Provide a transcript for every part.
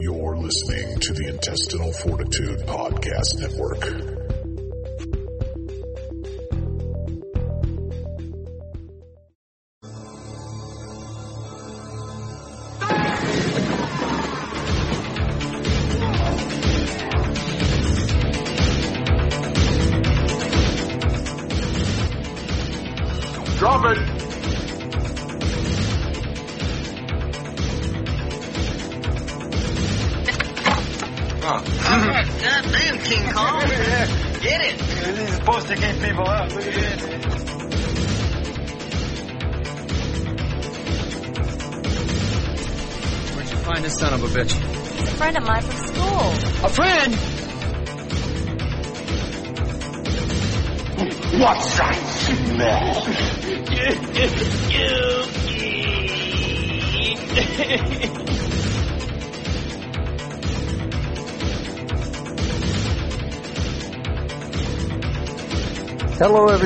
You're listening to the Intestinal Fortitude Podcast Network.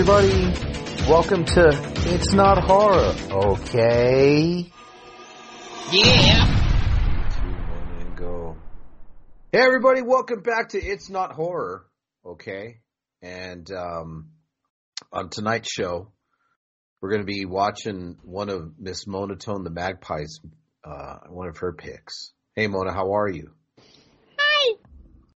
Everybody. Welcome to It's Not Horror, okay? Yeah. Two, one, and go. Hey, everybody. Welcome back to It's Not Horror, okay? And um, on tonight's show, we're going to be watching one of Miss Monotone the Magpie's, uh, one of her picks. Hey, Mona, how are you? Hi.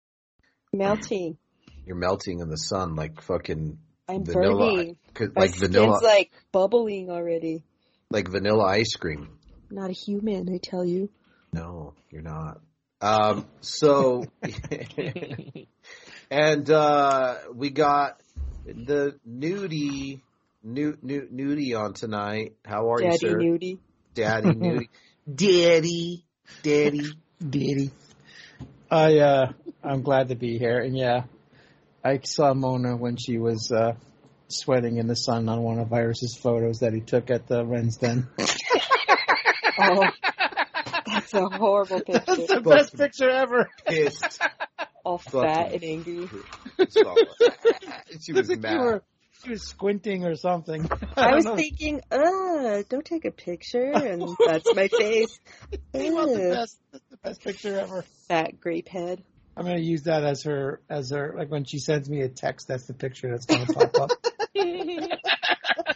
Melting. You're melting in the sun like fucking I'm vanilla, burning. 'cause- My like skin's vanilla, like bubbling already. like vanilla ice cream. Not a human, I tell you. No, you're not. Um, so, and uh, we got the nudie, nu, nu, nudie on tonight. How are Daddy you, sir? Daddy nudie. Daddy nudie, daddy, daddy. Deity. I uh I'm glad to be here and yeah. I saw Mona when she was uh sweating in the sun on one of Iris's photos that he took at the Ren's Den. Oh, that's a horrible picture. That's the best picture ever. Pissed. All fucking- fat and angry. she was like mad. were she was squinting or something. I don't was know. thinking, uh, don't take a picture, and that's my face. He was the best that's the best picture ever. fat grape head. I'm gonna use that as her as her like when she sends me a text, that's the picture that's gonna pop up.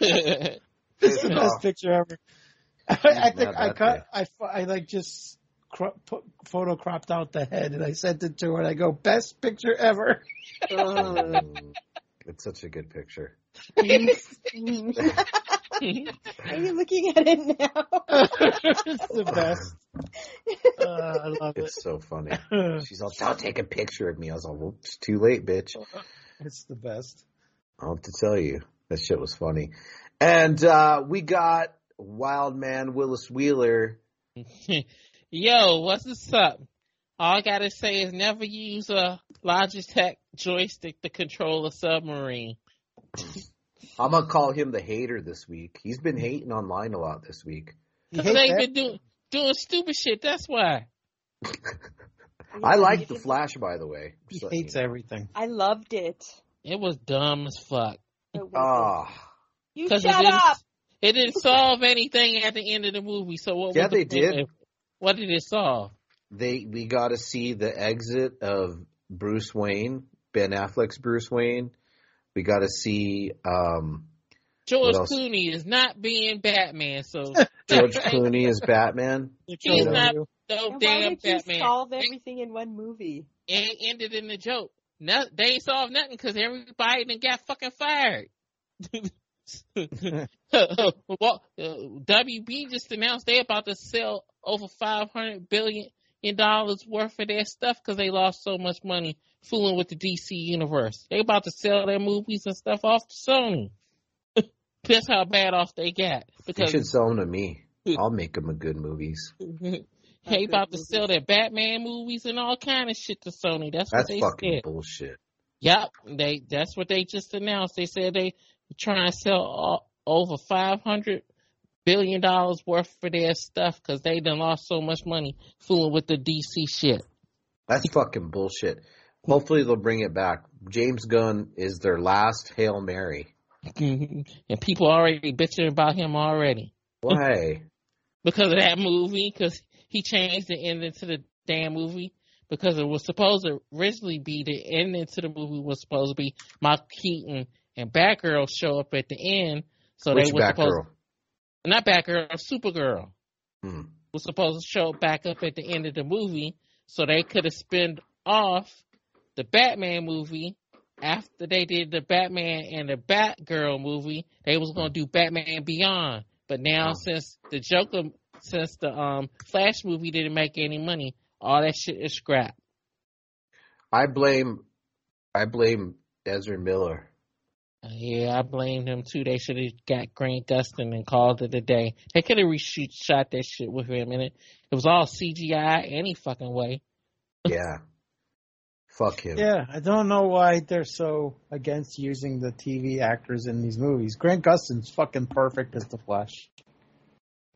It's Pissed the best picture ever. I think I cut. I I like just cro- put, photo cropped out the head and I sent it to her and I go best picture ever. Mm, it's such a good picture. are you looking at it now? it's the best. Uh, I love it. It's so funny. She's all, "Don't take a picture of me." I was all, "Well, it's too late, bitch." It's the best. I'll have to tell you, that shit was funny. And uh, we got Wild Man Willis Wheeler. Yo, what's this up? All I gotta say is never use a Logitech joystick to control a submarine. I'm gonna call him the hater this week. He's been hating online a lot this week. Cause they've been doing doing stupid shit. That's why. I like the Flash, by the way. He hates you know. everything. I loved it. It was dumb as fuck. It was- Ah, you 'cause shut it didn't, up. It didn't solve anything at the end of the movie. So what? Yeah, was the they point did. What did it solve? they we got to see the exit of Bruce Wayne, Ben Affleck's Bruce Wayne. We got to see um, George Clooney is not being Batman, so George Clooney is Batman. He's not And no why damn would you Batman. solve everything in one movie? It ended in a joke. No, they ain't solved nothing because everybody done got fucking fired. well, WB just announced they about to sell over five hundred billion in dollars worth of their stuff because they lost so much money fooling with the DC universe. They about to sell their movies and stuff off to Sony. That's how bad off they got You because should sell them to me. I'll make them a good movies. They about to sell their Batman movies and all kind of shit to Sony. That's, That's what they fucking said. bullshit. Yep, they that's what they just announced. They said they trying to sell all, over five hundred billion dollars worth for their stuff because they done lost so much money fooling with the DC shit. That's fucking bullshit. Hopefully they'll bring it back. James Gunn is their last Hail Mary. and people already bitching about him already Why? because of that movie. Because he changed the ending to the damn movie because it was supposed to originally be the ending to the movie was supposed to be Michael Keaton and Batgirl show up at the end. So Which they were supposed Batgirl? not Batgirl, Supergirl Hmm. was supposed to show back up at the end of the movie, so they could have spun off the Batman movie after they did the Batman and the Batgirl movie. They was gonna do Batman Beyond, but now Oh. since the Joker, since the um Flash movie didn't make any money, all that shit is scrapped. I blame, I blame Ezra Miller. Yeah, I blame him too. They should have got Grant Gustin and called it a day. They could have reshoot shot that shit with him in it. It was all CGI any fucking way. Yeah. Fuck him. Yeah, I don't know why they're so against using the TV actors in these movies. Grant Gustin's fucking perfect as the Flash.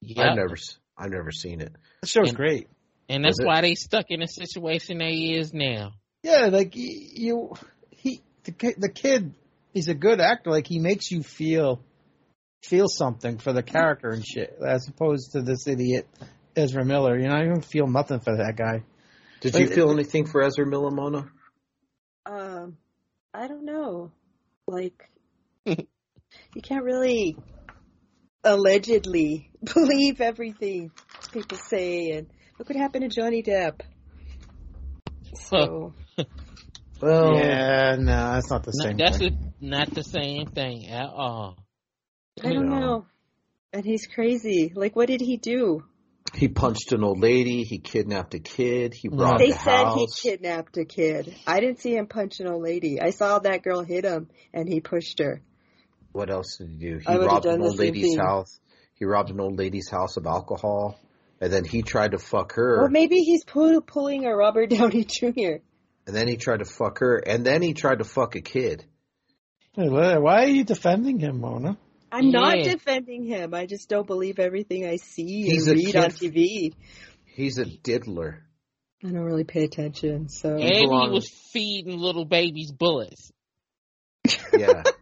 Yeah. I've never, s- I've never seen it. The show's And- great. And that's why they stuck in the situation they is now. Yeah, like you, he, the, ki- the kid, he's a good actor. Like he makes you feel, feel something for the character and shit, as opposed to this idiot Ezra Miller. You know, I don't feel nothing for that guy. Did Like- you feel anything for Ezra Miller, Mona? Um, I don't know. Like, you can't really allegedly believe everything people say, and look what happened to Johnny Depp. So, Well, yeah, no, that's not the No, same that's thing. a, not the same thing at all. I don't No. know. And he's crazy. Like, what did he do? he punched an old lady. He kidnapped a kid. He robbed they a said he kidnapped a kid. I didn't see him punch an old lady. I saw that girl hit him, and he pushed her. What else did he do? He robbed an old lady's thing. house. He robbed an old lady's house of alcohol, and then he tried to fuck her. Or maybe he's pull, pulling a Robert Downey Jr. and then he tried to fuck her, and then he tried to fuck a kid. Hey, why why are you defending him, Mona? I'm not defending him. I just don't believe everything I see He's and read on TV. He's a diddler. I don't really pay attention, so And he was feeding little babies bullets. Yeah.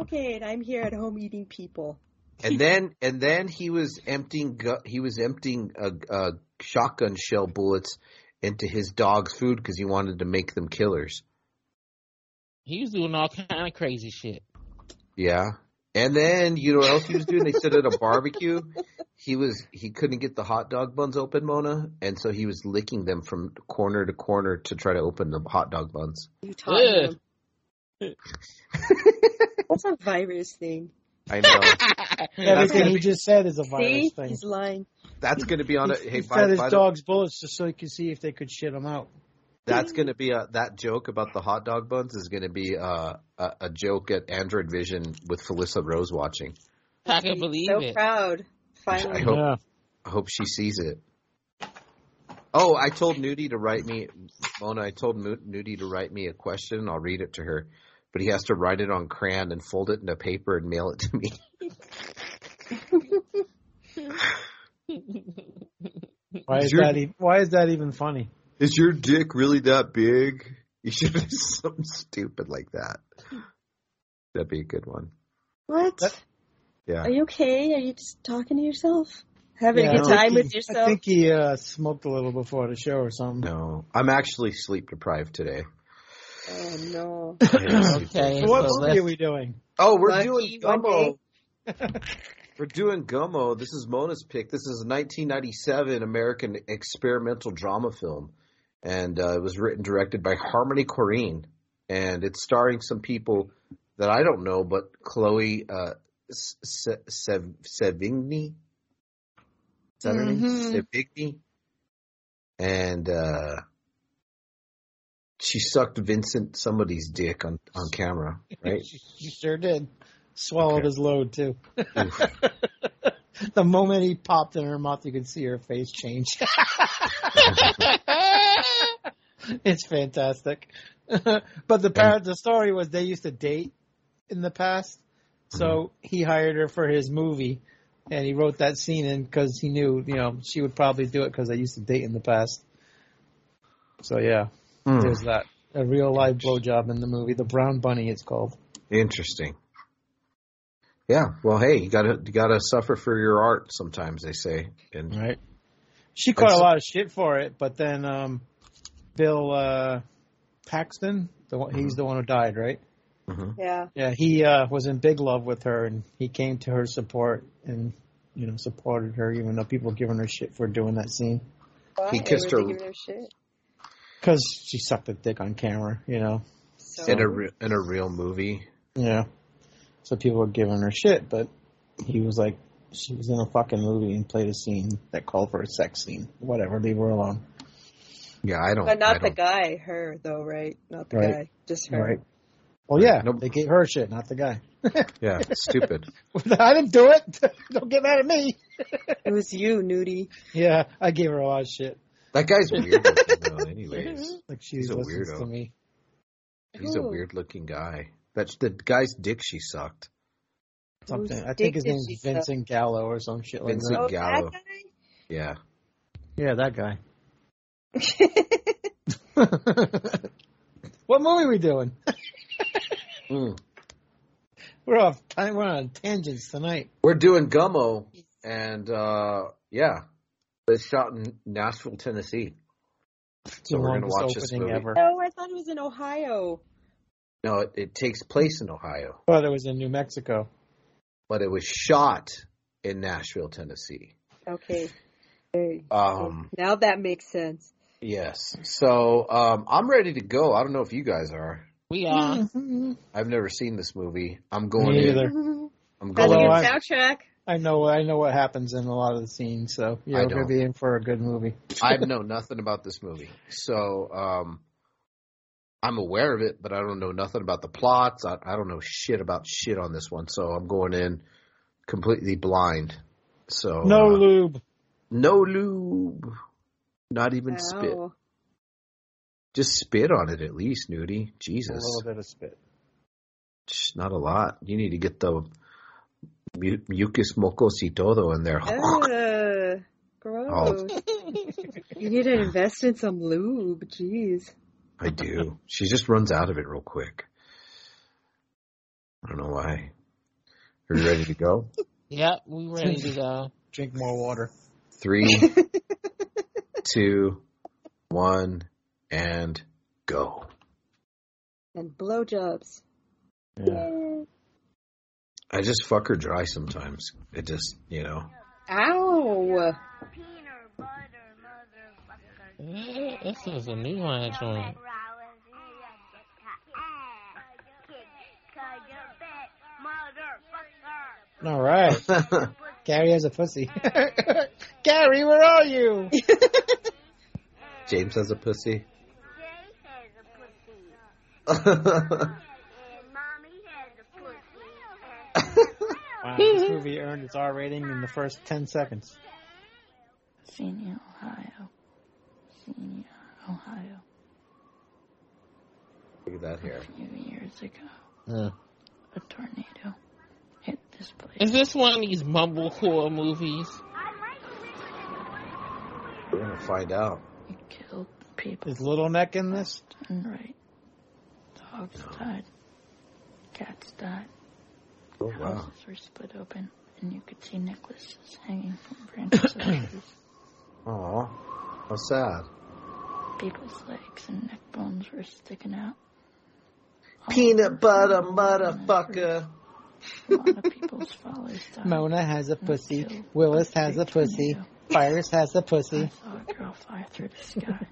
okay. And I'm here at home eating people. and then and then he was emptying gu- he was emptying uh, uh, shotgun shell bullets into his dog's food because he wanted to make them killers. He was doing all kind of crazy shit. Yeah. And then you know what else he was doing? They said at a barbecue, he was he couldn't get the hot dog buns open, Mona, and so he was licking them from corner to corner to try to open the hot dog buns. You taught him. That's a virus thing. I know. Everything he be- just said is a virus See, thing. he's lying. That's going to be on He, it. he Hey, fed by, his by the, dog's bullets just so he could see if they could shit him out. that's going to be a, that joke about the hot dog buns is going to be uh, a, a joke at Android Vision with Felissa Rose watching. I can believe so it. proud. Finally. I hope Yeah. I hope she sees it. Oh, I told Nudie to write me, Mona. I told Mo- Nudie to write me a question. I'll read it to her, but he has to write it on crayon and fold it in a paper and mail it to me. Why is Your- that? E- why is that even funny? Is your dick really that big? You should do something stupid like that. That'd be a good one. What? That- Yeah. Are you okay? Are you just talking to yourself? Having Yeah, a I good think time he- with yourself? I think he uh, smoked a little before the show or something. No, I'm actually sleep deprived today. Oh no. Okay. So what so movie are we doing? Oh, we're Lucky doing one Gummo. We're doing Gummo. This is Mona's pick. This is a 1997 American experimental drama film, and uh, it was written directed by Harmony Korine, and it's starring some people that I don't know, but Chloe uh, S- Se- Sevigny, is that her name? Mhm. Sevigny, and uh, she sucked Vincent somebody's dick on on camera, right? She sure did. Swallowed Okay. his load too. The moment he popped in her mouth, you could see her face change. it's fantastic. but the par- the story was they used to date in the past, so mm-hmm. he hired her for his movie, and he wrote that scene in because he knew you know she would probably do it because they used to date in the past. So yeah, Hmm. there's that a real life blowjob in the movie. The Brown Bunny, it's called. Interesting. Yeah. Well, hey, you gotta you gotta suffer for your art sometimes. They say, and Right. She caught a lot of shit for it, but then um, Bill uh, Paxton, the one, he's the one who died, right? Mhm. Yeah. Yeah, he uh, was in big love with her, and he came to her support and you know supported her, even though people were giving her shit for doing that scene Why? He kissed her- her shit. Because she sucked a dick on camera, you know. So, In a re- in a real movie. Yeah. So people were giving her shit, but he was like, she was in a fucking movie and played a scene that called for a sex scene. Whatever, leave her alone. Yeah, I don't. but I not the don't- guy, her though, right? Not the Right. guy, just her. Right. Well, yeah, Nope. they gave her shit, not the guy. Yeah, stupid. I didn't do it. Don't get mad at me. It was you, Nudie. Yeah, I gave her a lot of shit. That guy's weird looking though. Anyways, Like she He's a listens weirdo. to me. he's a weird looking guy. That's the guy's dick she sucked. Something. Whose I think his did name's she suck? Vincent Gallo or some shit like Vincent that. Oh, Gallo. that Yeah. Yeah, that guy. guy? what movie we doing? Mm. We're off. Time. We're on tangents tonight. We're doing Gummo, and uh yeah, it's shot in Nashville, Tennessee. It's So the we're gonna watch this movie. ever. oh, I thought it was in Ohio. No, it, it takes place in Ohio, But it was in New Mexico. but it was shot in Nashville, Tennessee. Okay. Okay. Um, now that makes sense. yes. So um, I'm ready to go. I don't know if you guys are. We are. I've never seen this movie. I'm going Me in. either. I'm Has a going Hello, good in. I- soundtrack. I know. I know what happens in a lot of the scenes. So yeah, I we're gonna be in for a good movie. I know nothing about this movie. So um, I'm aware of it, but I don't know nothing about the plots. I, I don't know shit about shit on this one. So I'm going in completely blind. So No uh, lube. no lube, not even spit. Just spit on it at least, Nudie. Jesus, a little bit of spit. Shh, not a lot. You need to get the mu- mucus mocos y todo in there. Ugh, gross. Oh. You need to invest in some lube. Jeez. I do. She just runs out of it real quick. I don't know why. Are you ready to go? Yep, we're ready to go. Drink more water. Three, two, one, and go. And blowjobs. Yeah. I just fuck her dry sometimes. It just, you know. Ow. Yeah, this is a new one, joint. All right. Gary has a pussy. Gary, where are you? James has a pussy. Wow, this movie earned its R rating in the first ten seconds. Xenia, Ohio. Xenia, Ohio. Look at that hair. A few years ago, Yeah. a tornado hit this place. Is this one of these mumblecore movies? We're gonna find out. It killed people Is Little Neck in this? and right. Dogs died. Cats died. Oh wow. Houses were split open, and you could see necklaces hanging from branches of trees. Aw. How sad. People's legs and neck bones were sticking out. All Peanut butter motherfucker. A lot of people's fathers died. Mona has a in pussy. Willis by has a pussy. tornado. Fires has a pussy. saw a girl fly through the sky.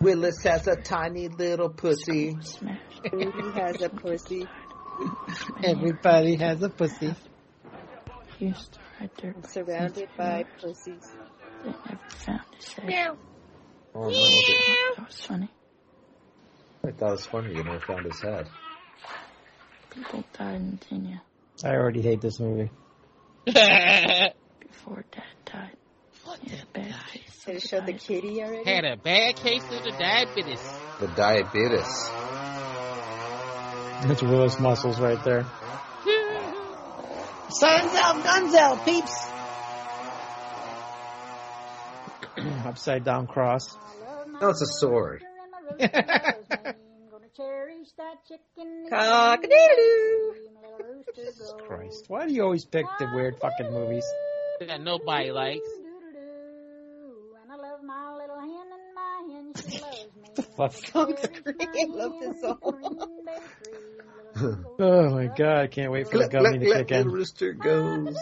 Willis has a tiny little pussy. was smashed. Who has a pussy? Many Everybody has a pussy. used to ride I'm surrounded by pussies. They never found his head. Oh no. That was funny. I thought it was funny. You never found his head. People died in Kenya I already hate this movie. before Dad died. He had a bad case Did of it show the kitty already? Had a bad case of the diabetes. The diabetes. That's Willis muscles right there. Sun's out, guns out, peeps. Upside down cross. No, it's a sword. Jesus Christ. Why do you always pick the weird fucking movies? That nobody likes. what the fuck? I love this song. Oh my god, I can't wait for the Cluck, gummy cluck, to cluck, kick in. the rooster goes.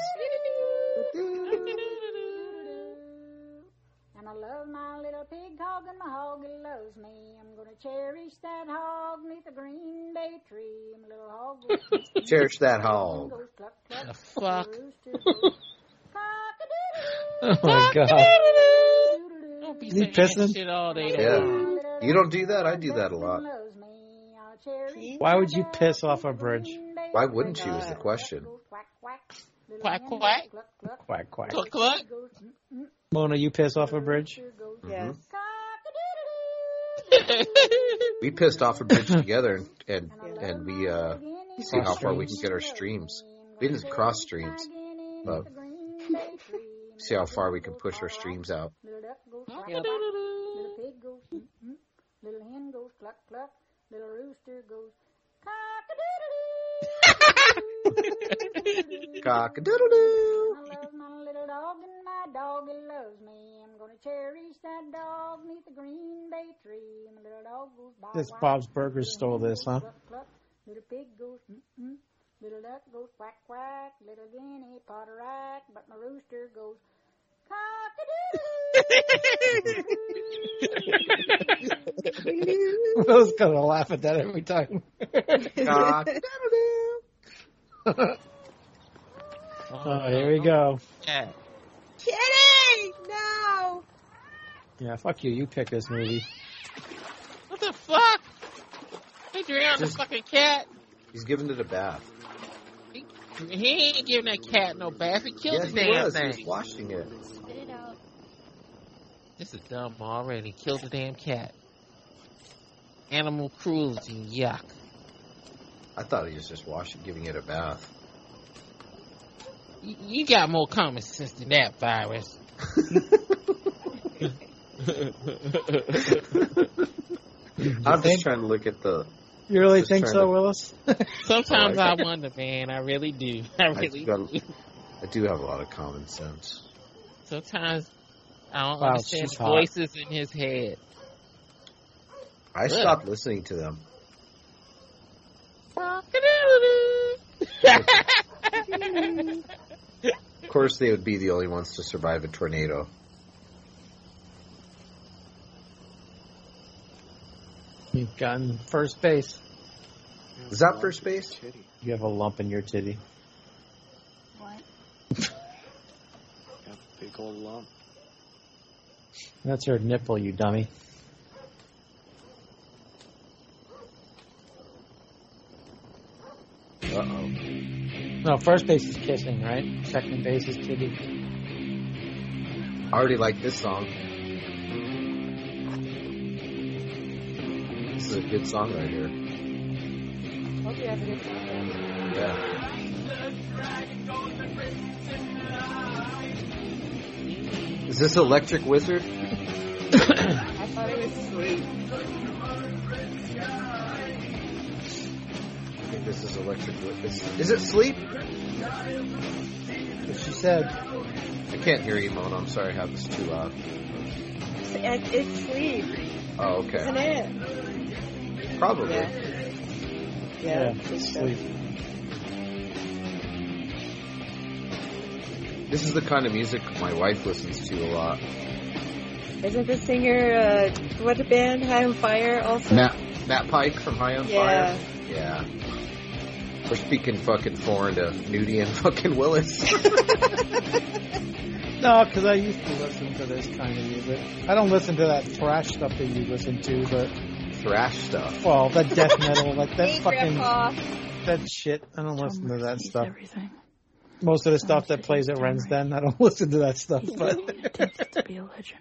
And I love my little pig hog and my hog loves me. I'm gonna cherish that hog neath the green bay tree. My little hog Cherish that hog. goes cluck cluck. The fuck? The rooster goes cock-a-doodle-doo. Oh my god. Don't be You saying pissing? that shit all day. Yeah. You don't do that? I do that a lot. Loves me. I'll cherish Why would you piss off a bridge? Why wouldn't you is the question. Quack quack. Little Quack, hen quack. Cluck cluck. Quack quack. Cluck, cluck. Goes, mm, mm, Mona, you piss off a bridge? rooster goes Yes. We pissed off a bridge together and and, and we uh see how far we can get our streams. We didn't cross streams, but see how far we can push our streams out. Little duck goes quack Yeah. Little pig goes mm mm. Little hen goes cluck cluck. Little rooster goes cock-a-doodle-doo. Cock-a-doodle-doo. I love my little dog and my dog it loves me. I'm gonna cherish that dog neath the green bay tree. My little dog goes bow This. Bob's Burgers stole this, huh? Cluck, cluck. Little pig goes mm-mm. Little duck goes quack quack. Little guinea potter rack. But my rooster goes cock-a-doodle. I was gonna laugh at that every time. Cock-a-doodle-doo. oh, here we go. Yeah. Kitty! No! Yeah, fuck you. You pick this movie. What the fuck? He drowned the Just- fucking cat. He's giving it a bath. He ain't giving that cat no bath. He killed Yeah, the he damn was. He thing. was washing it. Spit it out. This is dumb already. Killed the damn cat. Animal cruelty. Yuck. I thought he was just washing, giving it a bath. You, you got more common sense than that virus. I'm just trying to look at the. You really Just think so, to- Willis? Sometimes oh, I I like it. wonder, man. I really do. I really got- do. I do have a lot of common sense. Sometimes I don't Wow, understand the voices in his head. I Good. stopped listening to them. Of course, they would be the only ones to survive a tornado. You've gotten first base. Is that first base? You have a lump in your titty. What? Big old lump. That's your nipple, you dummy. Uh oh. No, first base is kissing, right? Second base is titty. I already like this song. This is a good song right here. Hope you have a good time. Yeah. Is this Electric Wizard? I thought it was Sleep. I think this is Electric Wizard. Is, it Sleep? What she said. I can't hear you, Mona. I'm sorry I have this too loud. It's, it's Sleep, Oh, isn't okay. it? Probably. Yeah. Yeah. I sleep. This is the kind of music my wife listens to a lot. Isn't the singer, uh, what a band, High on Fire also? Matt Matt Pike from High on Yeah. Fire. Yeah. We're speaking fucking foreign to Nudie and fucking Willis. No, because I used to listen to this kind of music. I don't listen to that thrash stuff that you listen to, but Thrash stuff. well, that death metal, like that Hey, fucking Grandpa. that shit. I don't listen to that stuff. Everything. Most of the stuff that plays at Ren's Den, I don't listen to that stuff. But It takes to be a legend.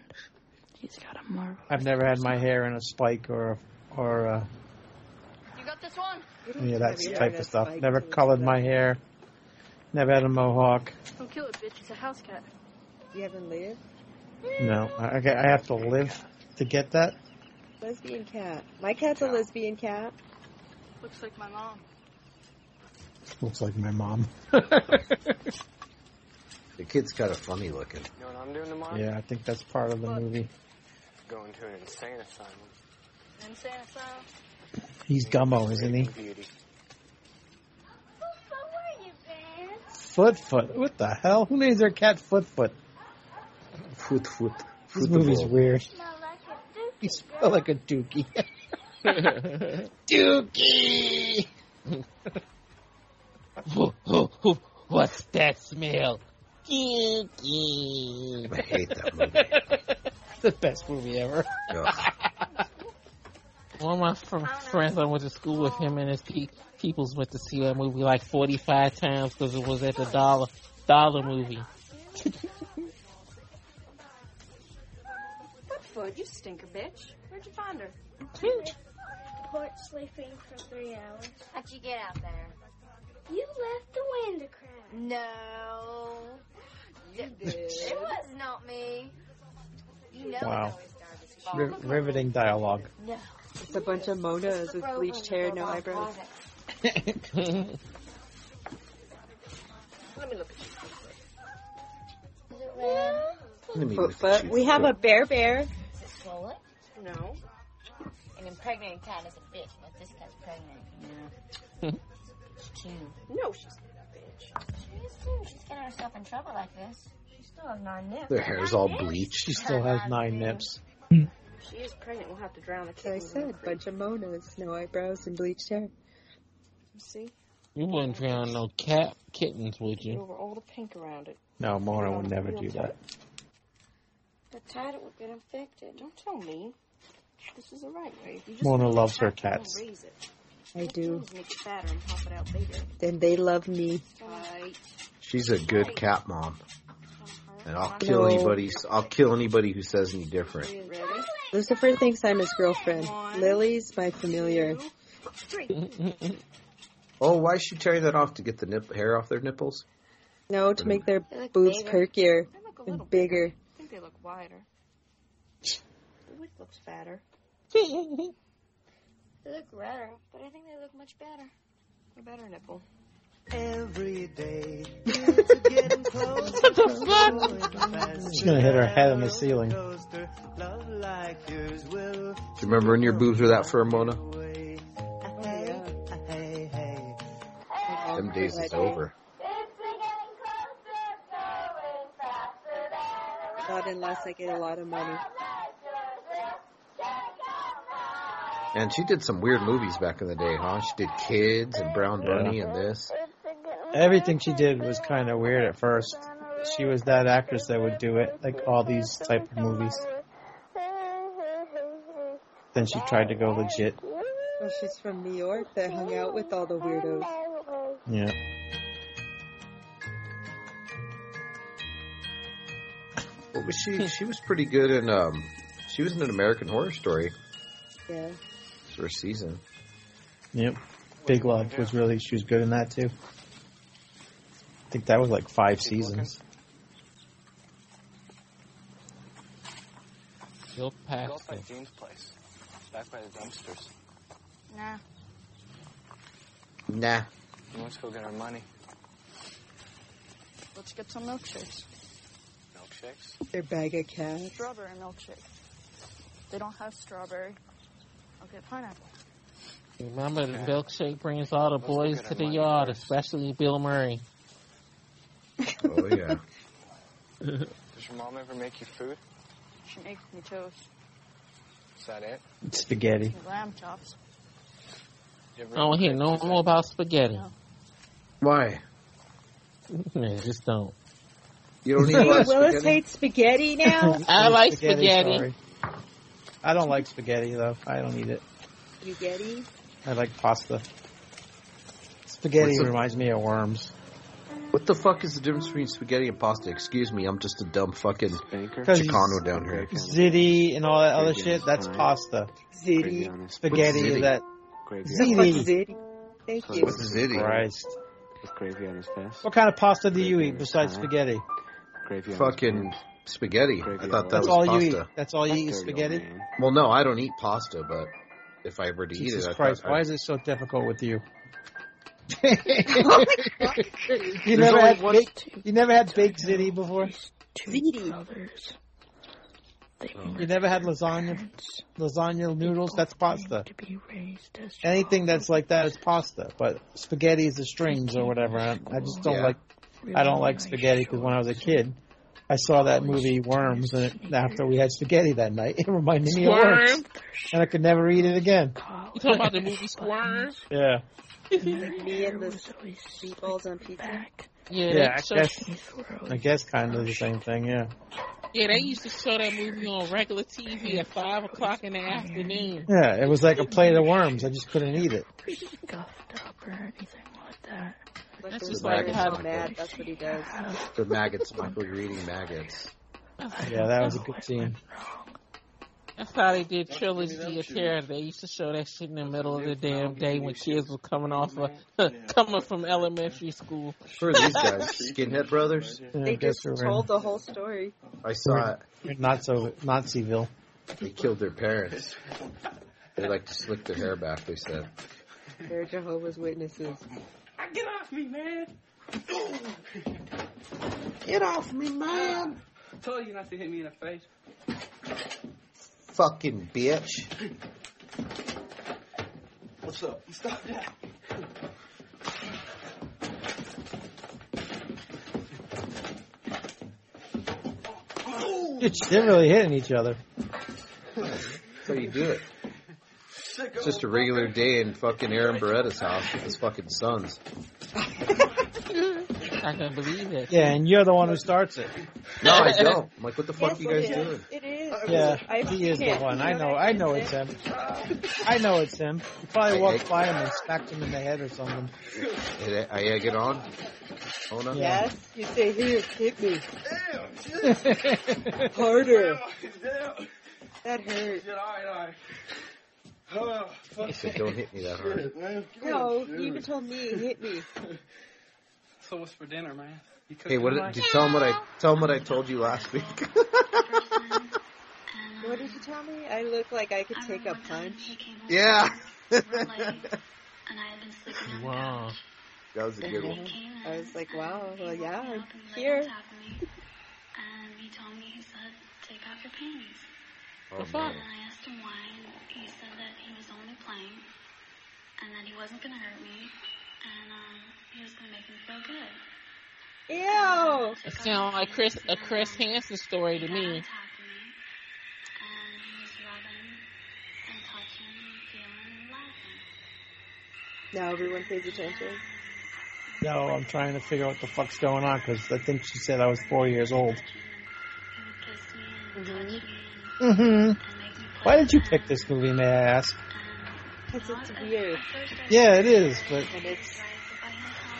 He's got a marvelous. I've never had my hair in a spike or or uh, You got this one? any of that type of stuff. Never colored my hair. Never had a mohawk. Don't kill it, bitch. It's a house cat. You haven't lived? No, I, I have to live to get that. Lesbian cat. My cat's a lesbian cat. Looks like my mom. Looks like my mom. The kid's kind of funny looking. You know what I'm doing tomorrow? yeah, I think that's part of the movie. Going to an insane asylum. Insane Asylum? He's Gummo, isn't he? Beauty. where you been? Foot Foot. What the hell? Who names their cat Foot Foot? Foot, foot. This foot movie's ball. weird. Smell like a dookie. He smell like a dookie. dookie! What's that smell? Dookie. I hate that movie. the best movie ever. Ugh. One of my fr- friends I went to school with him and his pe- peoples went to see that movie like 45 times because it was at the dollar dollar movie. Stinker bitch. Where'd you find her? Porch sleeping for three hours. How'd you get out there? You left the window crack. No. You did. It was not me. You know Wow. it always started this fall. Ri- riveting dialogue. No. It's a bunch of Monas with bleached hair, no eyebrows. Let me look at Is it red? Let me Foot look at Foot. you, We have a bear bear. Is it swollen? you. No. An impregnated cat is a bitch, but this cat's pregnant. Yeah. She's cute. No, she's not a bitch. She is too. She's getting herself in trouble like this. She still has nine nips. Their hair's all bleached. She still has nine nips. She is pregnant. We'll have to drown the That's what I kittens in the said. creek. Bunch of Monas, no eyebrows and bleached hair. See? You wouldn't drown no cat kittens, would Get you? over all the pink around it. No, Mona would never do that. But tied it would get infected. Don't tell me. This is the right way. If Mona loves her tight, you don't cats. Raise it. I do. Make it fatter and pop it out bigger. Then they love me. Right. She's a good cat mom. Uh-huh. And I'll kill No. anybody. I'll kill anybody who says any different. Lucifer thinks I'm his girlfriend. Lily's my familiar. Oh, why is she tearing that off to get the nip- hair off their nipples? No, to make their look boobs bigger. perkier They look a little and bigger. I think they look wider. The wig looks fatter. They look redder, but I think they look much better. A better nipple. Every day. What the fuck? She's gonna hit her head on the ceiling. Love like yours will. Do you remember when your boobs were that firm, Mona? Oh, hey, hey. Them days is over. Not unless I get a lot of money. And she did some weird movies back in the day, huh? She did Kids and Brown Bunny and this. Everything she did was kind of weird at first. She was that actress that would do it, like all these type of movies. Then she tried to go legit. Well, she's from New York that hung out with all the weirdos. Yeah. What was she? She was pretty good in. Um, she was in an American Horror Story Yeah. First season. Yep. Big Love was really, she was good in that too. I think that was like five seasons. Bill Go by Paxton. Jean's place. Back by the dumpsters. Nah. Nah. Let's go get our money. Let's get some milkshakes. Milkshakes? Their bag of cash. Strawberry milkshake. They don't have strawberry. I'll pineapple. Remember, the milkshake brings all the Let's boys to the yard, first. especially Bill Murray. Oh yeah. Does your mom ever make you food? She makes me toast. Is that it? It's Spaghetti. Lamb chops. I don't hear no more about spaghetti. Why? Yeah, just don't. You don't eat Hey, a lot of Willis spaghetti? hates spaghetti now. I like spaghetti. sorry. I don't like spaghetti though. I don't eat it. Spaghetti. I like pasta. Spaghetti What's the- reminds me of worms. What the fuck is the difference between spaghetti and pasta? Excuse me, I'm just a dumb fucking Baker? Cause Chicano down here. Ziti and all that other shit, that's pasta. Ziti. Spaghetti is ziti? that gravy, What's ziti. ziti? Thank you. What's ziti? Christ. with gravy on his face. What kind of pasta do you eat besides spaghetti? Gravy on Fucking spaghetti. I thought that That's was all you eat. pasta. That's all you eat is face. spaghetti? Well, no, I don't eat pasta, but if I were to Jesus eat it, I Christ, thought why I, is it so difficult with you? Oh my God. you never only had one- big, you never had baked ziti before? Ziti. Oh. You never had lasagna, lasagna noodles? That's pasta. to be raised as Anything that's like that is pasta, but spaghetti is the strings or whatever. I, I just don't Yeah. like. I don't like spaghetti because when I was a kid, I saw that movie Worms, and after we had spaghetti that night, it reminded me of Worms, and I could never eat it again. You talking about the movie Squirm? Yeah, Me and the meatballs on pizza. Yeah, yeah. I guess, I guess, kind of the same thing. Yeah. yeah, they used to show that movie on regular TV at five o'clock in the afternoon. Yeah, it was like a plate of worms. I just couldn't eat it. Scuffed up or anything like that. Like That's the just Larry like how- so mad. That's what he does. The maggots, Michael. You're eating maggots. Yeah, that was a good scene. That's how they did Trilogy of Terror. They used to show that shit in the middle of the damn day when kids were coming off of, coming from elementary school. Who are these guys? Skinhead Brothers? Yeah, They just we're in- told the whole story. I saw it. we're not so Naziville. They killed their parents. They like to slick their hair back. They said. They're Jehovah's Witnesses. Get off me, man! Get off me, man! I told you not to hit me in the face. Fucking bitch! What's up? Stop that. They're really hitting each other. That's how you do it. It's just a regular day in fucking Aaron Beretta's house with his fucking sons. I can't believe it. Yeah, and you're the one who starts it. No, I don't. I'm like, what the fuck Yes, are you guys it is. doing? It is. Yeah, I he is the can't. one. I know know. I know it's him. I know it's him. You probably Hey, walked by him and smacked him in the head or something. Did I, I egg it on? Oh no. Yes. You say, here, hit me. Harder. That hurt. Alright, alright. Oh, fuck. I said, don't hit me that hard. man. No, you even told me, hit me. So what's for dinner, man? You Hey, what did, did you tell him what I tell him what I told you last week? What did you tell me? I look like I could take a punch. yeah. Wow. That was a good one. I was like, wow, well, yeah, I'm here. And he told me, he said, take off your panties. Oh, The fuck? And I asked him why, and he said that he was only playing, and that he wasn't gonna hurt me, and um, he was gonna make me feel good. Ew. It sounds like Chris a Chris Hansen story to me. And he was rubbing and touching and feeling and laughing. Now everyone pays attention. No, I'm trying to figure out what the fuck's going on because I think she said I was four years old. Mm-hmm. Mm-hmm. Why did you pick this movie, may I ask? Because it's weird. Yeah, it is, but And it's.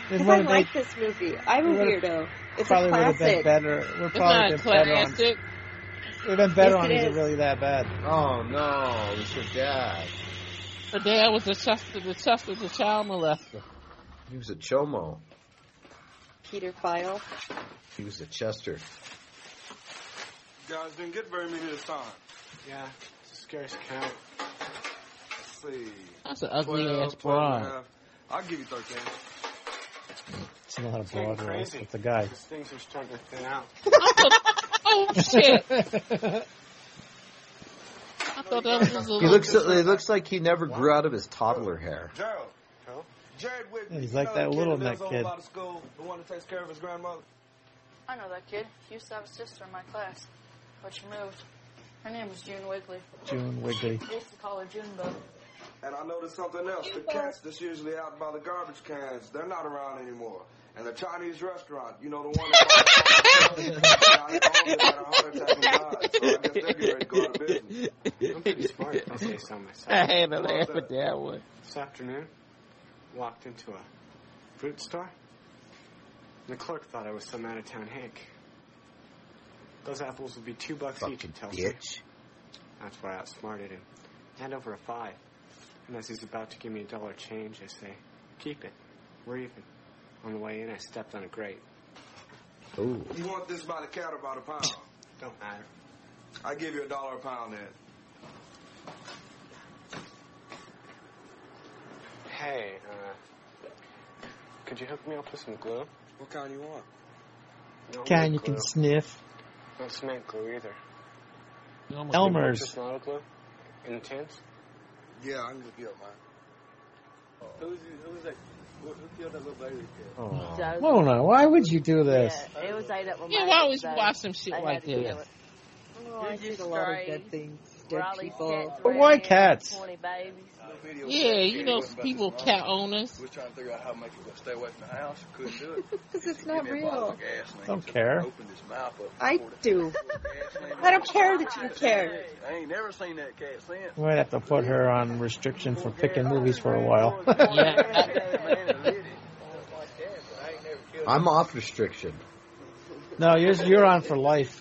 Because I would've been- like this movie. I'm a weirdo. It's a probably would have been better. Would It's probably not a been better on. classic. Would have been better Yes, on. it Is it is. really that bad? Oh no, It's was her dad. Her dad was a Chester, the Chester, the child molester. He was a chomo. Peter File. He was a Chester. You guys didn't get very many this time. Yeah, it's a scarce count. Let's see. That's an ugly 12, ass 12 and broad. I'll give you 13. It's not a broad Getting race crazy. with the guy. These things are starting to thin out. Oh shit! I thought that was just a He looks. It looks like he never grew out of his toddler hair. Gerald. Jared Wiggly. He's like that the little kid that neck lives kid. over by the school, the one that takes care of his grandmother. I know that kid. He used to have a sister in my class, but she moved. Her name was June Wiggly. June Wiggly. They used to call her Junebug. And I noticed something else. The cats that's usually out by the garbage cans, they're not around anymore. And the Chinese restaurant, you know, the one that I owned it had a heart attack and died. So I guess they're getting ready to go out of business. I'm pretty smart if I say so myself. I had to laugh at that one. This afternoon, walked into a fruit store. The clerk thought I was some out-of-town Hank. Those apples would be two bucks each, he Fucking tells me. That's why I outsmarted him. Hand over a five. And as he's about to give me a dollar change, I say, keep it. We're even. On the way in, I stepped on a grate. Ooh. You want this by the cat or by the pound? Don't matter. I give you a dollar a pound then. Hey, uh, could you hook me up with some glue? What kind you want? No Can mint you can sniff? No cement glue either. Elmer's. almost Elmer's. Toronto Club? Intense? Yeah, I can look you up, man. Oh. Who's, who's that? Who who killed that little baby kid? Oh. Mona, why would you do this? Yeah, it was I up with Yeah, my why always so watch some shit I like had to kill this? it. Oh, I You're did a lot of stray. dead things. Dead people. cats But why cats? Yeah, you know, people, cat owners. We're trying to figure out how to make it stay away from the house. Couldn't do it. Because it's not me a bottle real. of gasoline. Don't care. Opened his mouth up. I poured it- do. I don't care that you care. I ain't never seen that cat since. We might have to put her on restriction for picking movies for a while. I'm off restriction. no, you're you're on for life.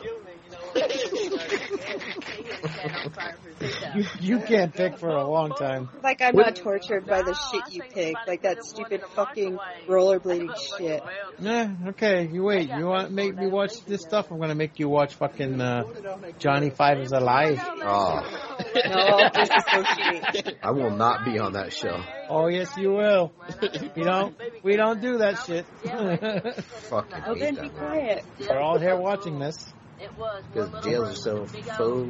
You you can't pick for a long time. Like I'm What- not tortured by the shit you pick, like that stupid fucking rollerblading shit. Yeah, okay. You wait. You want to make me watch this stuff? I'm gonna make you watch fucking uh, Johnny Five is Alive. Oh, No, disassociate. I will not be on that show. Oh yes, you will. You don't. We don't do that shit. Fucking Oh, then be quiet. We're all here watching this. It was Because jails are so full.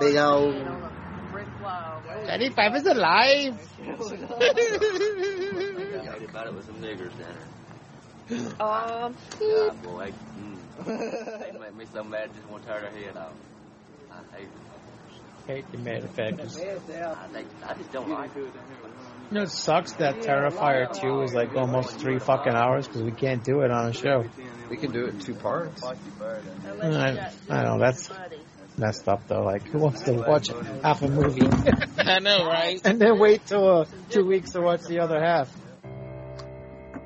Big old. brick wall. Johnny Five is alive. Hated about it with some niggers down there. Um, Ah, boy. Mm. they make me so mad, just want to tear their head off. I hate it. Hate the motherfuckers. I, they, I just don't like it. You know, it sucks that Terrifier 2 is like almost three fucking hours because we can't do it on a show. We can do it in two parts. I, I know, that's messed up though. Like, who wants to watch half a movie I know, right? and then wait till uh, two weeks to watch the other half?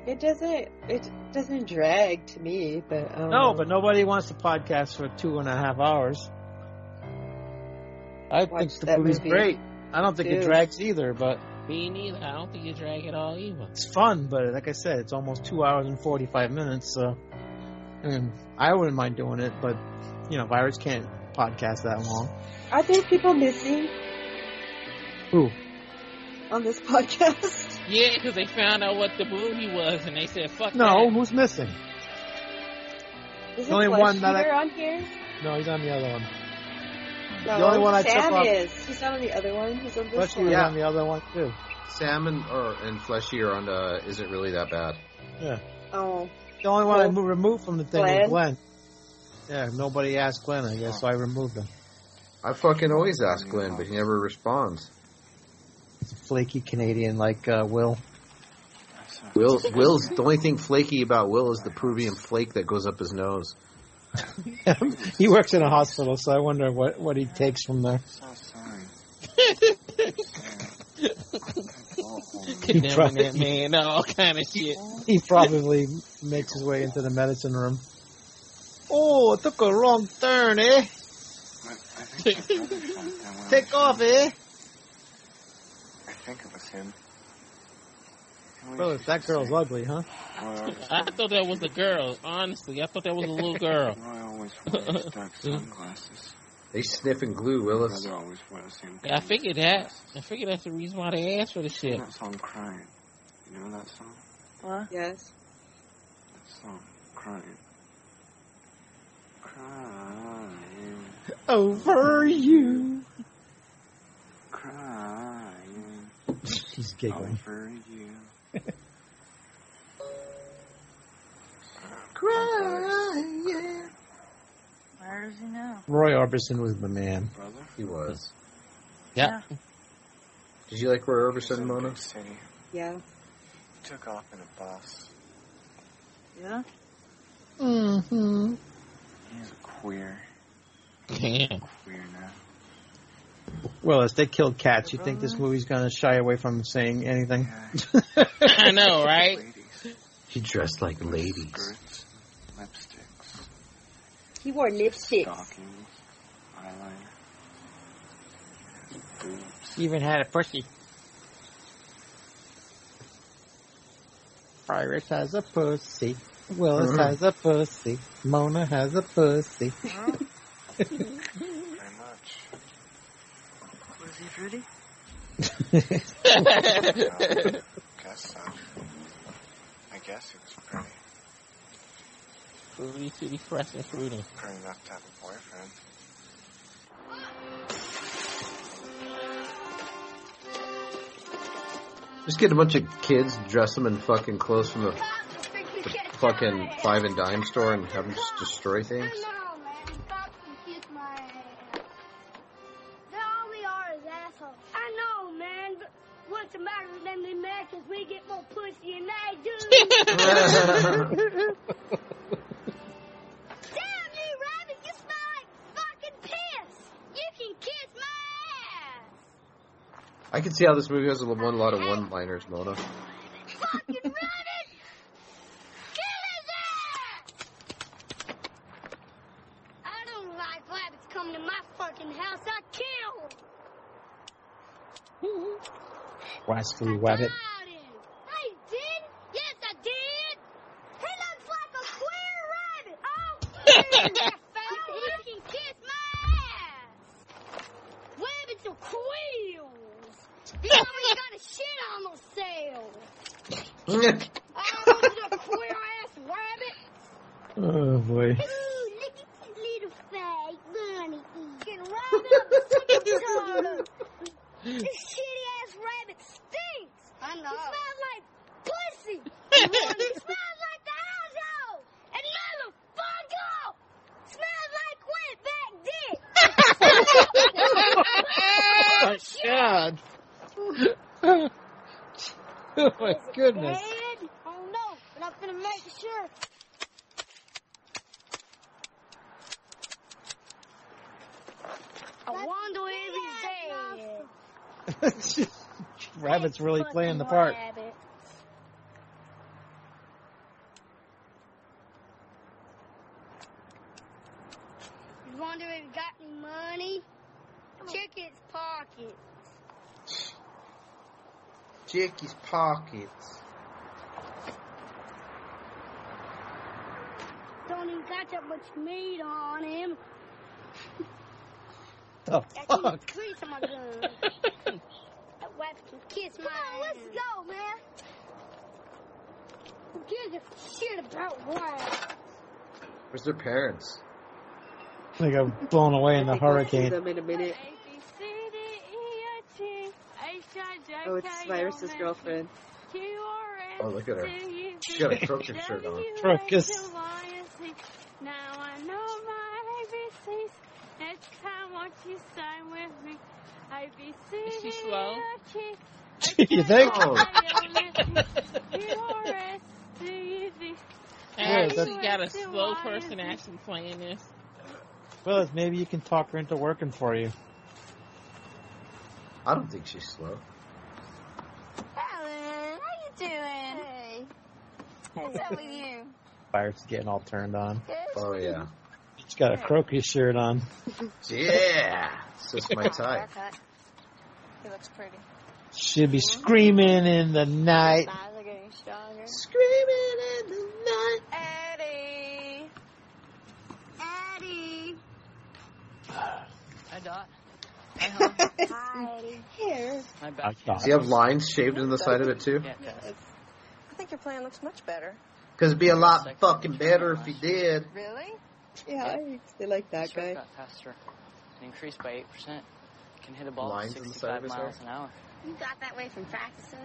it doesn't. It doesn't drag to me, but um, No, but nobody wants to podcast for two and a half hours. I Watch think the movie's movie. great. I don't think it drags either, but Me neither. I don't think you drag it all either. it's fun. But like I said, it's almost two hours and forty five minutes. So, I mean, I wouldn't mind doing it, but you know, virus can't podcast that long. are there people missing Who? on this podcast? Yeah, because they found out what the movie was, and they said, "Fuck No, that." who's missing? Is The only one that I- Flesh Eater on here? No, he's on the other one. No, The only one I Sam took off- is. He's not on the other one. He's on this Especially one. Yeah. on the other one too. Salmon or and fleshy are on uh, isn't really that bad. Yeah. Oh, The only one I Well, mo- removed from the thing Glenn? is Glenn. Yeah, nobody asked Glenn, I guess, so I removed him. I fucking always ask Glenn, but he never responds. He's a flaky Canadian like uh, Will. Will Will's the only thing flaky about Will is the Peruvian flake that goes up his nose. He works in a hospital, so I wonder what, what he takes from there. So sorry. Condemning probably- that man, all kind of shit. He probably makes his way into the medicine room. Oh, it took a wrong turn, eh? I think my brother shot that when I Take off, eh? I think it was him. And Bro, used that girl's say, ugly, huh? Roy I thought that was a girl. Honestly, I thought that was a little girl. I always wears dark sunglasses. They sniff and glue, Willis. brother always wears him. Yeah, I figured that. I figured that's the reason why they asked for the Sing shit. that song Crying. You know that song? What? yes. That song, Crying. Crying. Over you. Crying. She's giggling. Over you. Crying. Where is he now? Roy Orbison was the man. Brother? He was. Yeah. Did you like Roy Orbison, in Mona? city. Yeah. He took off in a bus. Yeah? Mm-hmm. He's a queer. Damn. Queer now. Willis, they killed cats. You think this movie's gonna shy away from saying anything? I know, right? Ladies. He dressed like ladies. Skirts. Lipsticks. He wore lipstick. Stockings. Eyeliner. Even had a pussy. Iris has a pussy. Willis Mhm. has a pussy. Mona has a pussy. Tutti I guess so. I guess it was pretty. Fruity, tutti, fresh and fruity. Pretty enough to have a boyfriend. Just get a bunch of kids, dress them in fucking clothes from the, the fucking five and dime store, and have them just destroy things. Matter with them Americans? We get more pussy than they do. Damn you, Rabbit, you smell like fucking piss. You can kiss my ass. I can see how this movie has a one lot of one-liners, Mona. Fucking Rabbit! Kill his ass! I don't like rabbits coming to my fucking house. I kill Wabbit. Got him. I did? Yes, I did. He looks like a queer rabbit. Oh, queer, fella. You can kiss my ass. Rabbits are queers. You know we got a shit on themselves. Oh, the queer ass rabbit. Oh boy. Ooh, look at this little fake bunny. Can rabbit up the second soda. This shitty ass rabbit stinks. I know. It smells like pussy. it smells like the household. And motherfucker smells like wet back dick. oh my god. oh my goodness. Dead? Oh no, but I'm gonna make sure. I wonder if he's dead. Rabbit's really playing the part. Rabbit. You wonder if he got any money? Oh. Check his pockets. Check his pockets. Don't even got that much meat on him. The Got fuck? wife can kiss my Come on, let's go, man. Who gives a shit about rabbits? Where's their parents? They got blown away in the hurricane. them in a minute. Oh, it's Cyrus's girlfriend. Oh, look at her. She's got a crocus shirt on. Crocus. Now I know my ABCs. Next time, won't you sign with me? ABC. Is she slow? you think? Hey, that's- she got a slow person actually playing this. Well, maybe you can talk her into working for you. I don't think she's slow. Alan, how you doing? Hey. What's up with you? Fire's getting all turned on. Oh yeah. She's got a crocus shirt on. Yeah. It's just my type. He looks pretty. She'll be screaming in the night. Eyes are getting stronger. Screaming in the night. Eddie. Eddie. Hi, Dot. Hi. Here. My back. Does he have lines shaved in the side of it too? Yeah, does. I think your plan looks much better. Because it'd be a lot fucking better if he did. Really? Yeah, I still like that This road guy. Got increased by 8%. Can hit a ball Lines at in the side 65 miles an hour. You got that way from practicing?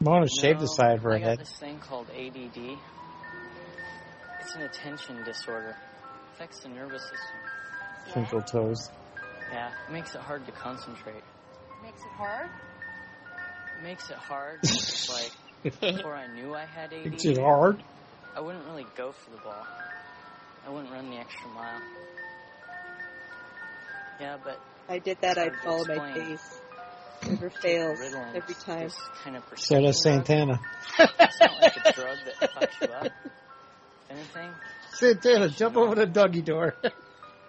Mona shaved the No, side of her I got head. this thing called ADD. It's an attention disorder. affects the nervous system. Twinkle toes. Yeah, it makes it hard to concentrate. Makes it hard? It makes it hard. like before I knew I had ADD, Makes it hard. I wouldn't really go for the ball. I wouldn't run the extra mile. Yeah, but I did that, I'd Hard to follow my face. Never fails. Ritalin Every time. this kind of So does Santana. It's not like a drug that fucks you up. Anything, Santana, jump over the doggy door.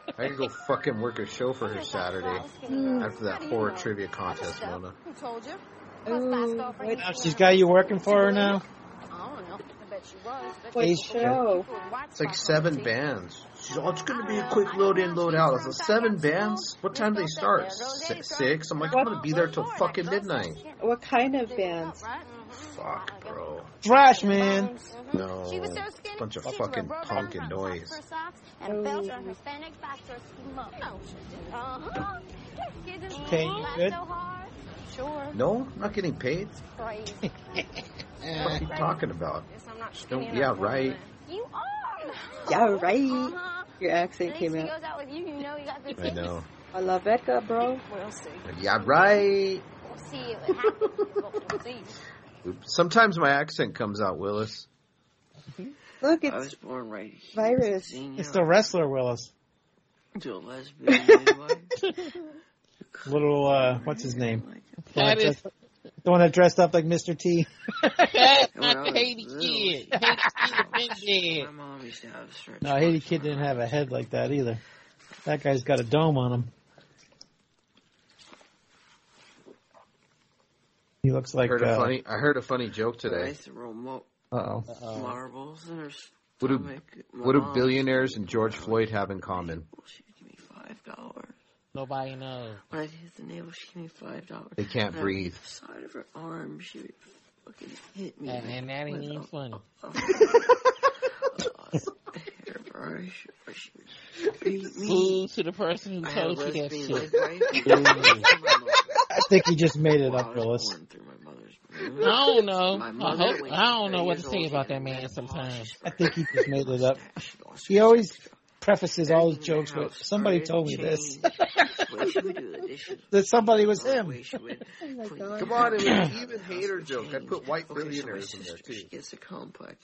I could go fucking work a show for her Saturday after that horror trivia contest, Mona. Who told you? Oh, what, Now she's got you working for her now? I don't know. I bet she was. Bet what show? It's like seven bands. She's oh, it's gonna be a quick load in, load out. I was like, seven bands? What time do they start? Six. six? I'm like, I'm gonna be there till fucking midnight. What kind of bands? Fuck, bro. Thrash, man. No. She was so skinny, Bunch of fucking wore punk and noise. and a belt on her fennec back to her smoke. Uh-huh. Okay, you good? Sure. No, I'm not getting paid. What are you talking about? Guess I'm not Don't, yeah, right. You are. Yeah, right. Uh-huh. Your accent came out. goes out with you, you know you got the I know. I love Becca, bro. We'll see. Yeah, right. We'll see what happens. we'll see. Oops. Sometimes my accent comes out, Willis. Look, I was it's born right virus. It's the wrestler Willis. to a lesbian anyway. Little uh, what's his name? The one, That that is- dressed, the one that dressed up like Mr. T. That's When I not the was Haiti kid. Haiti kid been My mom used to have a stretch. No, Haiti Kid didn't have a head like that either. That guy's got a dome on him. He looks like. I heard a uh, funny. I heard a funny joke today. used to roll mo- Uh-oh. marbles in her What do what do billionaires and George Floyd have in common? She'd give me five dollars. Nobody knows. When I hit the nail, she gave me five dollars. They can't And breathe. The side of her arm, she would fucking hit me. And, and that ain't with even a- funny. hairbrush, or she would beat me. Food to the person who I told you that shit. I think he just made it up, Willis. I don't know. My I, hope, I don't know what to years say about that man sometimes. I think he just made it up. He always prefaces all his jokes with, somebody told me this. Way she would do the dishes. that somebody was him. Way she would Oh. Come on, it was an even hater joke. I put white Okay, so billionaires in there sister, too. She gets a complex.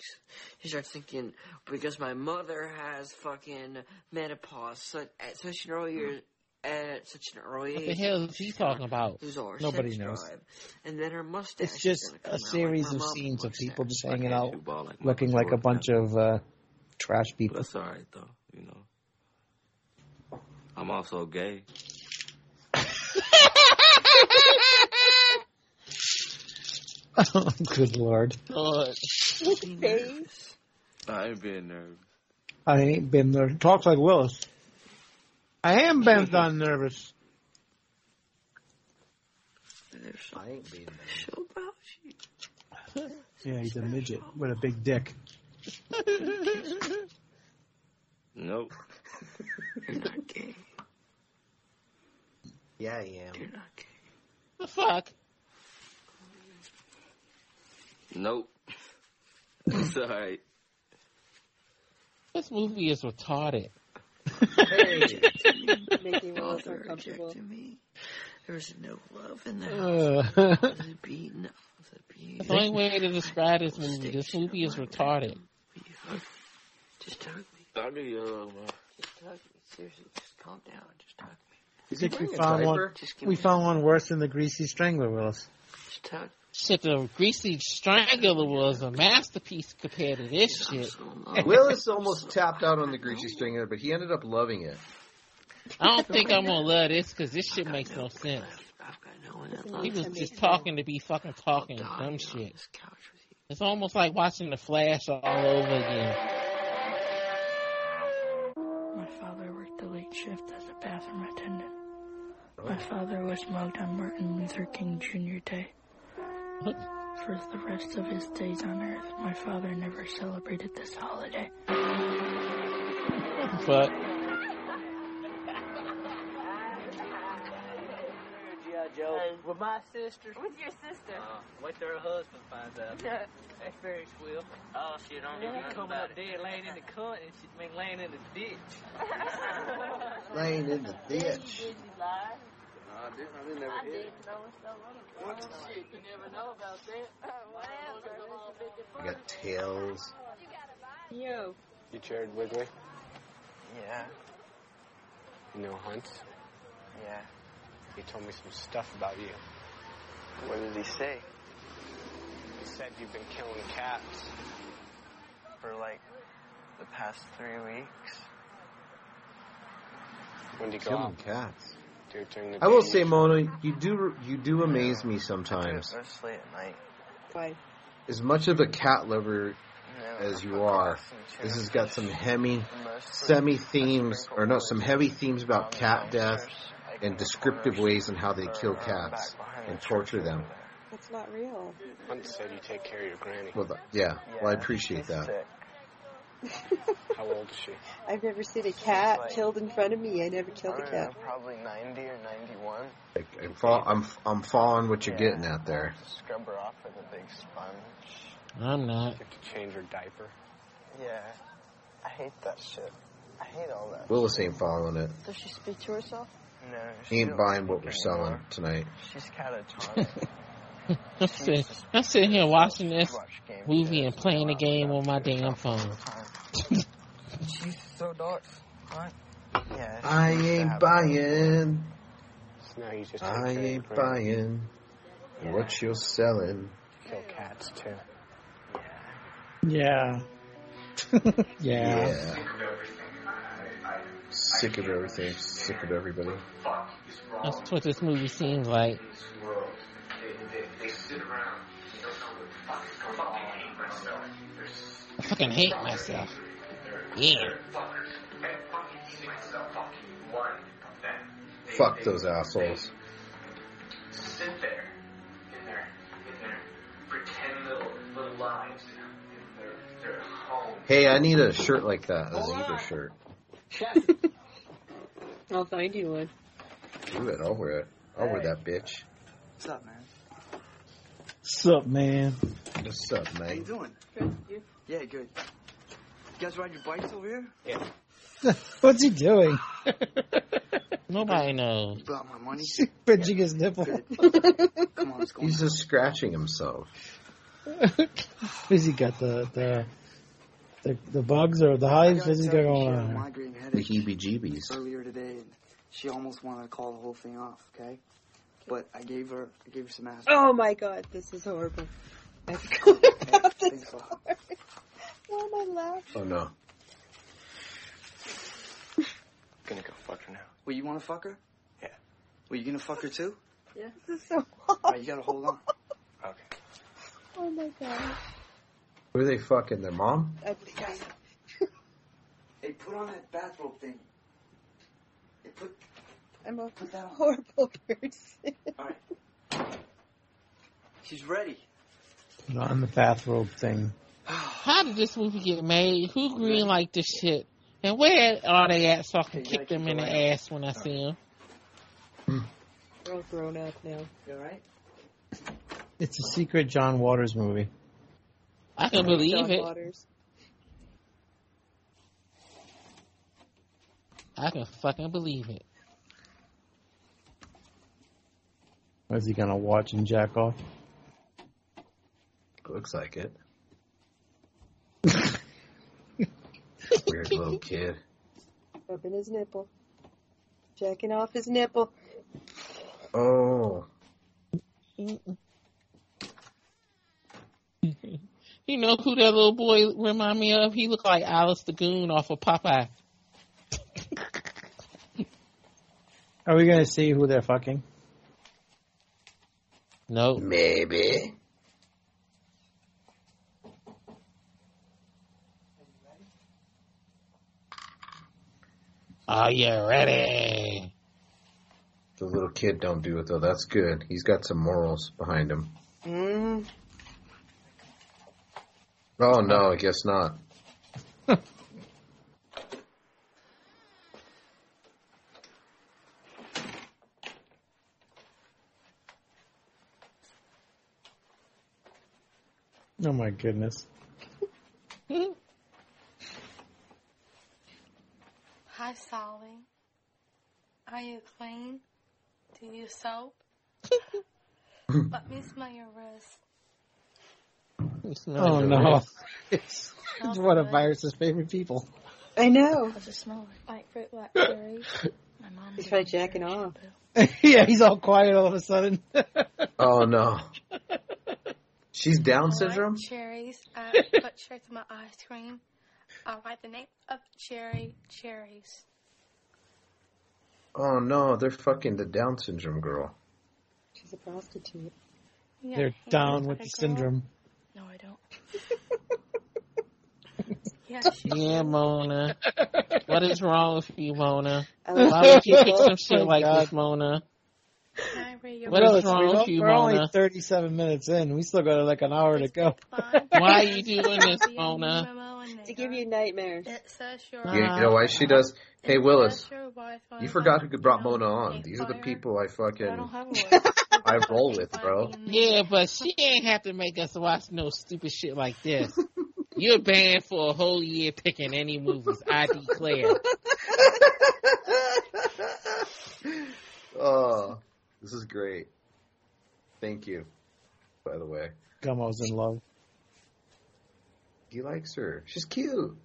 She starts thinking because my mother has fucking menopause, such, at such an early year, at such an early What age. the hell is he talking about? lose all her Nobody knows. drive. And then her mustache. It's just a series like of scenes of people just hanging out, do ball like looking like a bunch of uh, trash people. That's all right though, you know. I'm also gay. Oh, good lord. Lord. I ain't being nervous. I ain't been there. Talks like Willis. I am bent on nervous. I ain't being So about Yeah, he's a midget with a big dick. Nope. You're not gay. Yeah, I am. You're not gay. The fuck? Nope. It's alright. This movie is retarded. Hey, Making Willis Father uncomfortable. rejected me. There was no love in the Uh. house. I was beaten. I was abused. The only way to describe this movie. This movie is retarded. Just hug me. I'll give you a little more. Just hug me. Seriously, just calm down. Just hug me. I think we found one. Just We me found one worse than the greasy strangler, Willis. Just hug. Shit, the Greasy Strangler was a masterpiece compared to this shit. Willis almost tapped out on the greasy Strangler, but he ended up loving it. I don't think I'm gonna love this because this shit makes no sense. He was just talking to be fucking talking dumb shit. It's almost like watching The Flash all over again. Late shift as a bathroom attendant. My father was mugged on Martin Luther King Jr. Day. For the rest of his days on earth, my father never celebrated this holiday. But Joe. with my sister. With your sister. Uh, wait till her husband finds out. Yeah. That's very swift. Oh, she don't Yeah, need he to coming up dead, laying in the cunt, and she, I mean, laying in the ditch. Laying in the ditch. Did you lie? I didn't, I didn't never I hear did it. know so What shit? You never know about that. I got tails. Yo. You Jared Wiggly? Yeah. You know Hunt? Yeah. He told me some stuff about you. What did he say? He said you've been killing cats. For like the past three weeks. When did you go Killing cats. During the I will say, Mona, you do you do amaze me sometimes. go to at night. Why? As much of a cat lover No, as you are, this has got some hemi, semi themes, or no, some heavy themes about cat death dumpsters, like in and descriptive ways in how they kill cats and torture them. there. That's not real. Hunt said you take care of your granny. Well, th- yeah, well, I appreciate that. How old is she? I've never seen a cat killed in front of me. I never killed a I don't know, cat. probably 90 or 91. Like, I'm, fol- I'm I'm following what you're Yeah. getting at there. Scrub her off with a big sponge. I'm not. You have to change her diaper. Yeah. I hate that shit. I hate all that. Willis ain't following it. Does she speak to herself? No, she ain't buying what we're selling anymore. tonight. She's catatonic. I'm sitting, I'm sitting here watching this movie and playing the game on my damn phone. She's so dark. Right? Yeah. I she used to ain't buying. So now just I ain't for buying what you're selling. Kill cats too. Yeah. yeah. Sick of everything. Sick of everybody. That's what this movie seems like. I fucking hate myself. Yeah. Fuck those assholes. sit there in their in their pretend little little lives, in their their home. Hey, I need a shirt like that, a zebra shirt. I'll find you one. Do it. I'll wear it. I'll wear that bitch. What's up, man? Sup, man? What's up, man? How you man? doing? Good. You? Yeah, good. You guys ride your bikes over here? Yeah. What's he doing? Nobody knows. You brought my money? Pinching his nipple. Come on, let's go. He's just scratching himself. Has he got the the the, the bugs or the I hives? gotta What's he tell got you, she going on? The headache heebie-jeebies. earlier today, and she almost wanted to call the whole thing off. Okay, but I gave her, I gave her some aspirin. Oh my god, this is horrible. I forgot about this Thanks a lot. part. Why am I laughing? Oh no. Gonna go fuck her now. Well, you want to fuck her? Yeah. Well, you gonna fuck her too? Yeah. This is so All right, you gotta hold on. Okay. Oh my god. Who are they fucking? Their mom? Ugly guy. Hey, put on that bathrobe thing. Hey, put, I'm a put that on. horrible person. All right. She's ready. Put on the bathrobe thing. How did this movie get made? Who green like this shit? And where are they at so I can Okay, you kick them in the going. ass when I see them? We're all grown up now. You all right? It's a secret John Waters movie. I can believe it. Waters. I can fucking believe it. Is he gonna watch and jack off? Looks like it. Weird little kid. Rubbing his nipple. Jacking off his nipple. Oh. You know who that little boy remind me of? He looked like Alice the Goon off of Popeye. Are we gonna see who they're fucking? Nope. Maybe. Are you ready? The little kid don't do it though. That's good. He's got some morals behind him. Mm. Oh no, I guess not. Oh my goodness. Hi, Solly. Are you clean? Do you soap? Let me smell your wrist. Oh no. It's, it's one of Virus's favorite people. I know. Does it smell like fruit like cherries? My mom He's did probably it. jacking off. yeah, he's all quiet all of a sudden. Oh no. She's Down I syndrome? cherries. I uh, put cherries in my ice cream. I like the name of cherry cherries. Oh no, they're fucking the Down syndrome girl. She's a prostitute. You got They're down with a the girl? syndrome. No, I don't. Yeah, Yeah, Mona. What is wrong with you, Mona? Why would you pick people. some shit Oh, like God. this, Mona? What Well, is wrong with you, we're only Mona? 37 minutes in. We still got like an hour to go. Why are you doing this, Mona? To give you nightmares. You, you know why she does? Hey Willis, you forgot who brought Mona on. These are the people I fucking I roll with, bro. Yeah, but she ain't have to make us watch no stupid shit like this. You're banned for a whole year picking any movies. I declare. Oh, this is great. Thank you. By the way, Gummo's in love. he likes her. She's cute.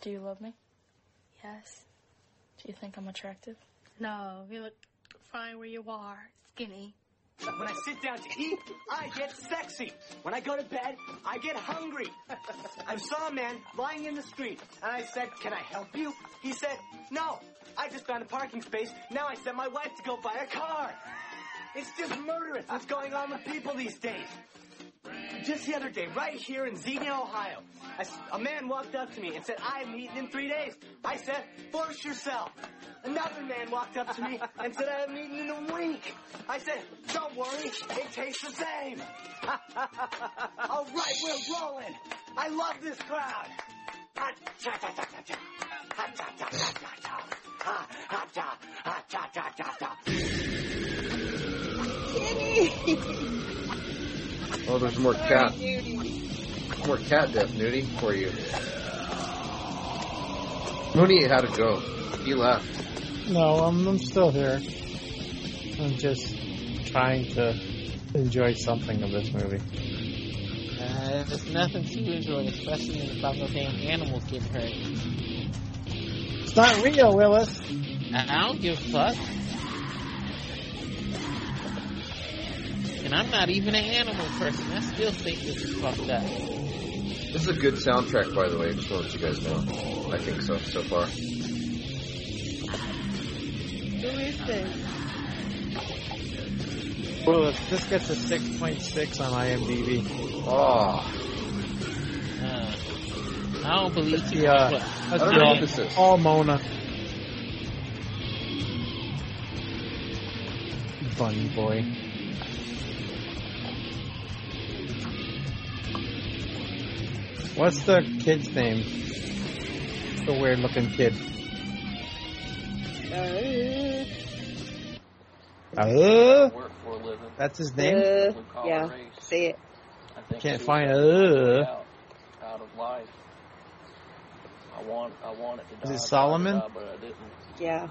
Do you love me? Yes. Do you think I'm attractive? No, you look fine where you are. Skinny. When I sit down to eat, I get sexy. When I go to bed, I get hungry. I saw a man lying in the street, and I said, Can I help you? He said, No, I just found a parking space. Now I sent my wife to go buy a car. It's just murderous what's going on with people these days. Just the other day, right here in Xenia, Ohio, a man walked up to me and said, I haven't eaten in three days. I said, force yourself. Another man walked up to me and said, I haven't eaten in a week. I said, don't worry, it tastes the same. All right, we're rolling. I love this crowd. Oh, there's more cat. More cat death, Nudie, for you. Mooney had to go. He left. No, I'm, I'm still here. I'm just trying to enjoy something of this movie. Uh, there's nothing to enjoy, especially about the damn animals getting hurt. It's not real, Willis. I, I don't give a fuck. And I'm not even an animal person. I still think this is fucked up. This is a good soundtrack, by the way. Just want to let you guys know. I think so, so far. Who is this? Willis, this gets a 6.6 on IMDb. Oh. Uh, I don't believe too Yeah, much. that's I don't know all, what this is. all Mona. Bunny boy. What's the kid's name? The weird looking kid. Uh, Work for a living. That's his name? Uh, Blue collar yeah, race. say it. I think Can't find able a, to get uh. out, out of life. I want, I wanted to Is it Solomon? die, but I didn't. Yeah.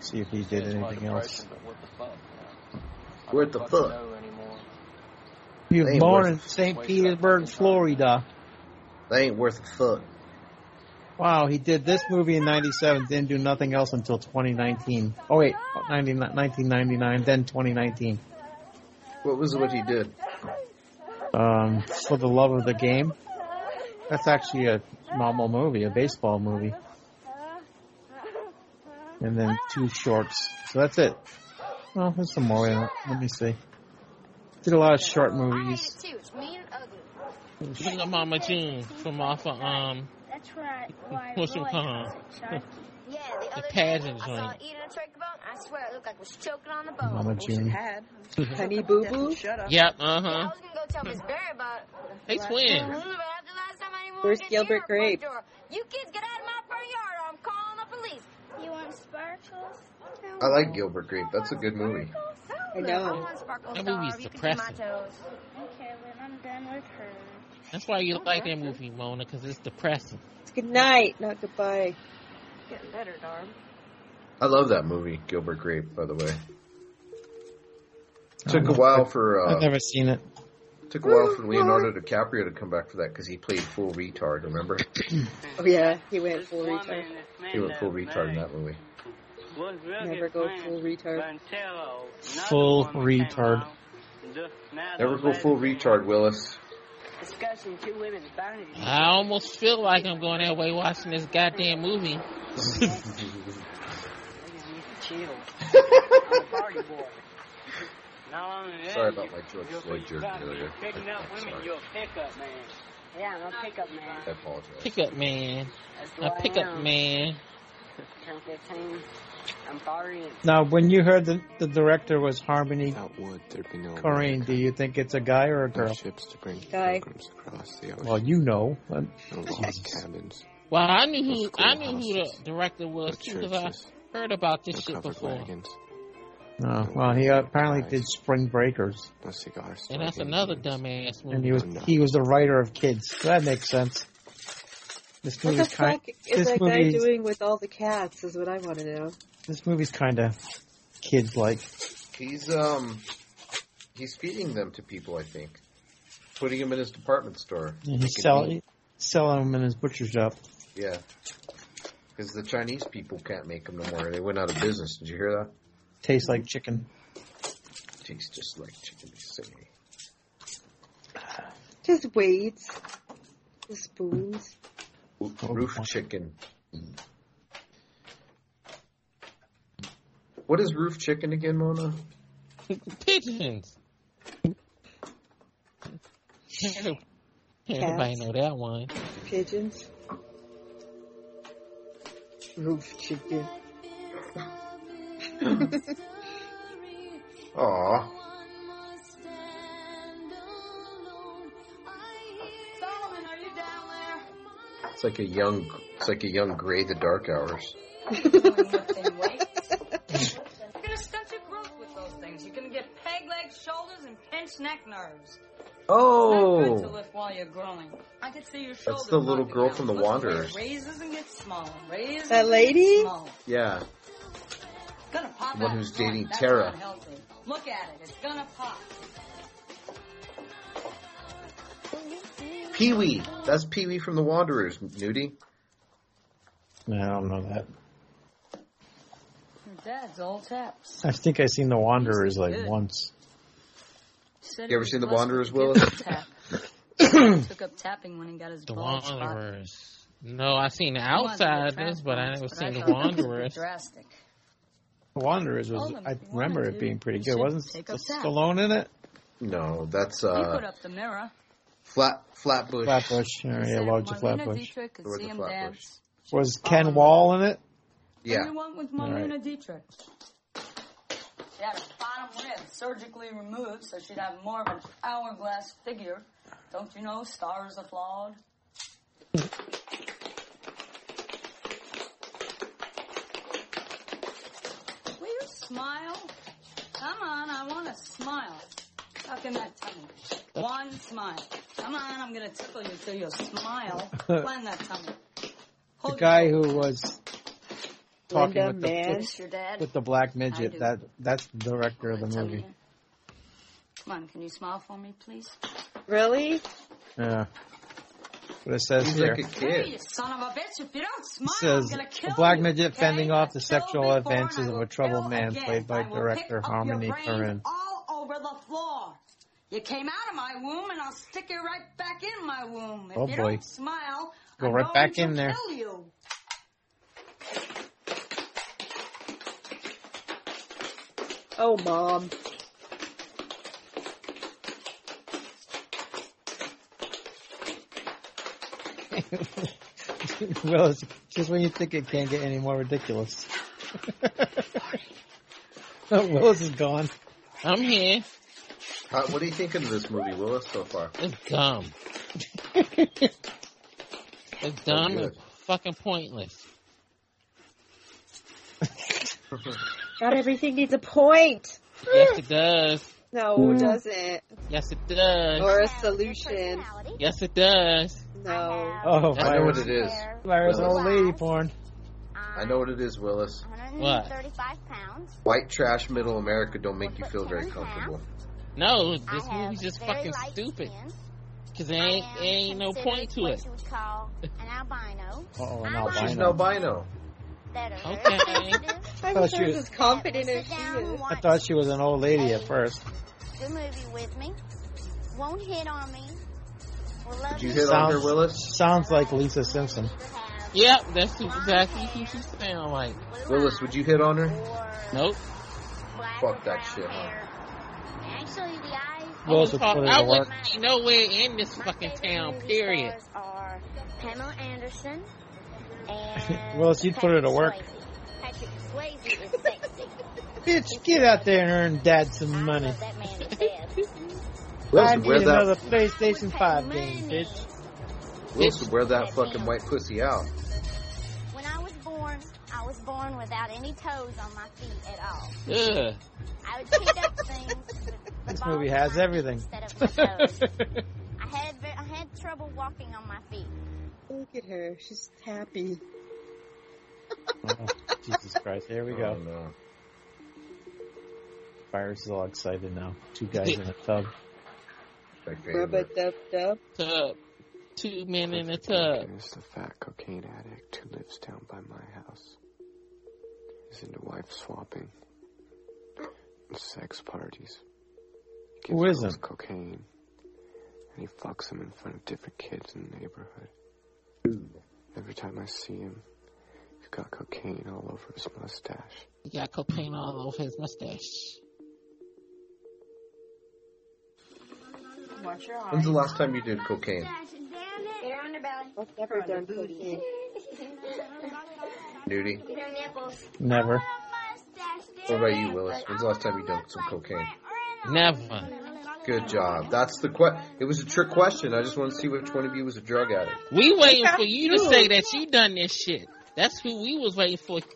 See if he did It's anything else. depression, But what the fuck? man? I What the fuck? He was born in St. Petersburg, Florida. They ain't worth a fuck. Wow, he did this movie in 97, didn't do nothing else until 2019. Oh wait, 90, 1999, then 2019. What was what he did? Um, For the Love of the Game. That's actually a normal movie, a baseball movie. And then two shorts. So that's it. Well, there's some more in it. Let me see. Did a lot of short movies. Too. It's mean and ugly. Look at Mama June from off of, um, That's right. Why what's it Roy called? calls it. Yeah, the The other pageant day I saw it eating a turkey bone. I swear it looked like it was choking on the bone. Mama June. Honey Boo Boo? Shut up. Yep, Yeah, uh I huh. was gonna go tell Miss Barry about it. They But twins. after the last time anyone Where's Gilbert near Grape? You kids get out of my front yard or I'm calling the police. You want sparkles? I like Gilbert Grape. That's a good movie. I I know. want sparkle That movie's You can do my depressing. Okay, then I'm done with her. That's why you like that movie, Mona, because it's depressing. It's good night, not goodbye. Getting better, Darb. I love that movie, Gilbert Grape. By the way, took a while for Uh, I've never seen it. took a while for Leonardo DiCaprio to come back for that because he played full retard. Remember? Oh yeah, he went full retard. he went full retard in that movie. Never go full retard. Full retard. Never go full retard, Willis. Discussing two women's boundaries. I almost feel like I'm going that way watching this goddamn movie. I'm a party boy. Not only that, Sorry about my George you're- Floyd joke you're earlier. Picking up women, sorry. you're a pickup man. Yeah, I'm a pickup man. I apologize. Pickup man. A pickup man. Count 15. I'm sorry. Now, when you heard the, the director was Harmony would there be no Korine, do you think it's a guy or a girl? ships to bring Guy. pilgrims across the ocean? Well, you know. no log cabins, Well, I knew No who I knew who the director was too because I heard about no this shit before. wagons, No, well, he apparently did Spring Breakers, no cigars. And that's another dumbass movie. and he was he was the writer of Kids. So that makes sense. This What the movie's kind. fuck is This that guy doing with all the cats? Is what I want to know. this movie's kind of kids like. He's um, he's feeding them to people. I think, putting them in his department store. He's Making sell, meat. selling them in his butcher shop. Yeah, because the Chinese people can't make them no more. They went out of business. Did you hear that? Tastes like chicken. Tastes just like chicken. They say. Just weights, the spoons. Roo- Roof chicken. What is roof chicken again, Mona? Pigeons. Everybody know that one. Pigeons. Roof chicken. Aw, it's like a young, it's like a young Gray the Dark Hours. You're gonna stunt your growth with those things. You're gonna get peg legs, shoulders, and pinched neck nerves. It's not good to Oh, lift while you're growing. I can see your shoulders. that's the little girl out. from The Look Wanderers. Raises and gets smaller. Raises That lady? gets smaller. Yeah, It's gonna pop The one who's dating Tara. Look at it. It's gonna pop. Pee Wee. That's Pee Wee from The Wanderers, Nudie. No, I don't know that. Your dad's all taps. I think I seen The Wanderers like Good. once. You ever seen The Wanderers, with a Willis? gift tap. Took up tapping when he got his The balls popped. Wanderers. No, I seen the He wanted to Outsiders, but I never transplants, seen but the I thought that was a bit Wanderers. Drastic. The Wanderers was. I remember it being pretty good. Wasn't take tap. Stallone in it? No, that's uh. he put up the mirror. Flat Flatbush. Flatbush. Yeah, Said Lodge of Marlena Flatbush. Dietrich could Lord see of him Flatbush. Was Ken Wahl in it? Yeah. Everyone with All Marlena right. Dietrich. She had a bottom rib surgically removed so she'd have more of an hourglass figure. Don't you know stars are flawed? Will you smile? Come on, I want to smile. Tuck in that tummy. One smile. Come on, I'm gonna tickle you till you smile. Uh, Plan that tummy. The guy who was talking Linda with the, Manz. Is your dad? with the black midget, that that's the director of the Tell movie. me. Come on, can you smile for me, please? Really? Yeah. What it says He's here. like a Hey, kid. you son of a bitch! If you don't smile, says I'm gonna kill a black you, midget okay? fending off the sexual advances of a troubled man, again. played by director pick up your Harmony brains Korine. all over the floor. You came out of my womb, and I'll stick you right back in my womb. If Oh, you boy. don't smile, Go I'm right back in there. Kill you. Oh, mom. well, it's just when you think it can't get any more ridiculous. oh, Willis is gone. I'm here. Uh, what are you thinking of this movie, Willis, so far? It's dumb. it's dumb and fucking pointless. Not everything needs a point. Yes, it does. No, it doesn't. Yes, it does. Or a solution. Yes, it does. No. Oh, I know what it is. Virus Willis. old lady porn. I know what it is, Willis. What? 35 pounds. White trash middle America don't make you feel very comfortable. No, this I movie's just fucking stupid. Cause there ain't, there ain't no point to what it. you would call an albino. Oh, an I'm She's an albino. albino. That are Okay. I thought she was was- as confident as she is. I thought she was an old lady at first. the movie with me. Won't hit on me. Will love Did you me hit on her, Willis? Sounds like Lisa Simpson. Yep, that's exactly who she sound like. Willis, would you hit on her? Nope. Fuck that shit, huh? Hair. Actually, the eyes. Willis I put her to work. wouldn't be nowhere in this My fucking town, movie period. stars are Pamela Anderson Willis, you'd put her to work. Patrick Swayze is sexy. Bitch, get out there and earn dad some money. that man is dead. Wilson, I wear need another that. PlayStation 5 game, bitch. Wilson, wear that fucking white pussy out. When I was born, I was born without any toes on my feet at all. Ugh. I would pick up things with the This movie has everything. instead of my toes. I had I had trouble walking on my feet. Look at her. She's happy. Oh, Jesus Christ. Here we go. Oh, no. Virus is all excited now. Two guys in a tub. Rubber favorite. dub dub. Tub. Two men in a tub. There's the fat cocaine addict who lives down by my house. He's into wife swapping sex parties. He gives Who girls isn't? cocaine, and he fucks them in front of different kids in the neighborhood. Every time I see him, he's got cocaine all over his mustache. He got cocaine all over his mustache. Watch your eyes. When's the last time you did cocaine? Get on her belly. I've never done cocaine. Nudie? Get her nipples. Never. What about you, Willis? When's the last time you done some cocaine? Never. Good job. That's the que. It was a trick question. I just want to see which one of you was a drug addict. We waiting for you to say that you done this shit. That's who we was waiting for to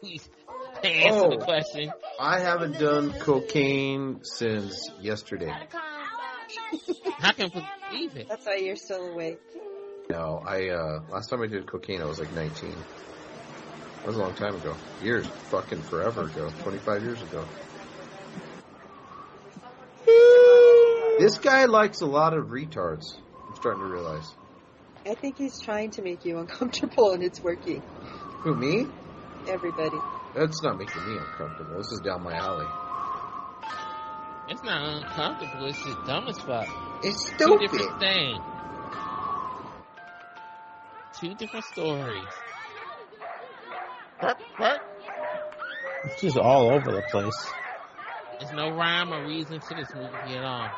answer the Oh. question. I haven't done cocaine since yesterday. I can believe it. That's why you're still awake. No, I uh last time I did cocaine I was like 19. That was a long time ago. Years, fucking forever ago. 25 years ago. This guy likes a lot of retards. I'm starting to realize. I think he's trying to make you uncomfortable and it's working. Who me? Everybody. That's not making me uncomfortable. This is down my alley. It's not uncomfortable. It's just dumb as fuck. It's stupid. Two stupid. different things. Two different stories. Burp, burp. It's just all over the place. There's no rhyme or reason to this movie at all.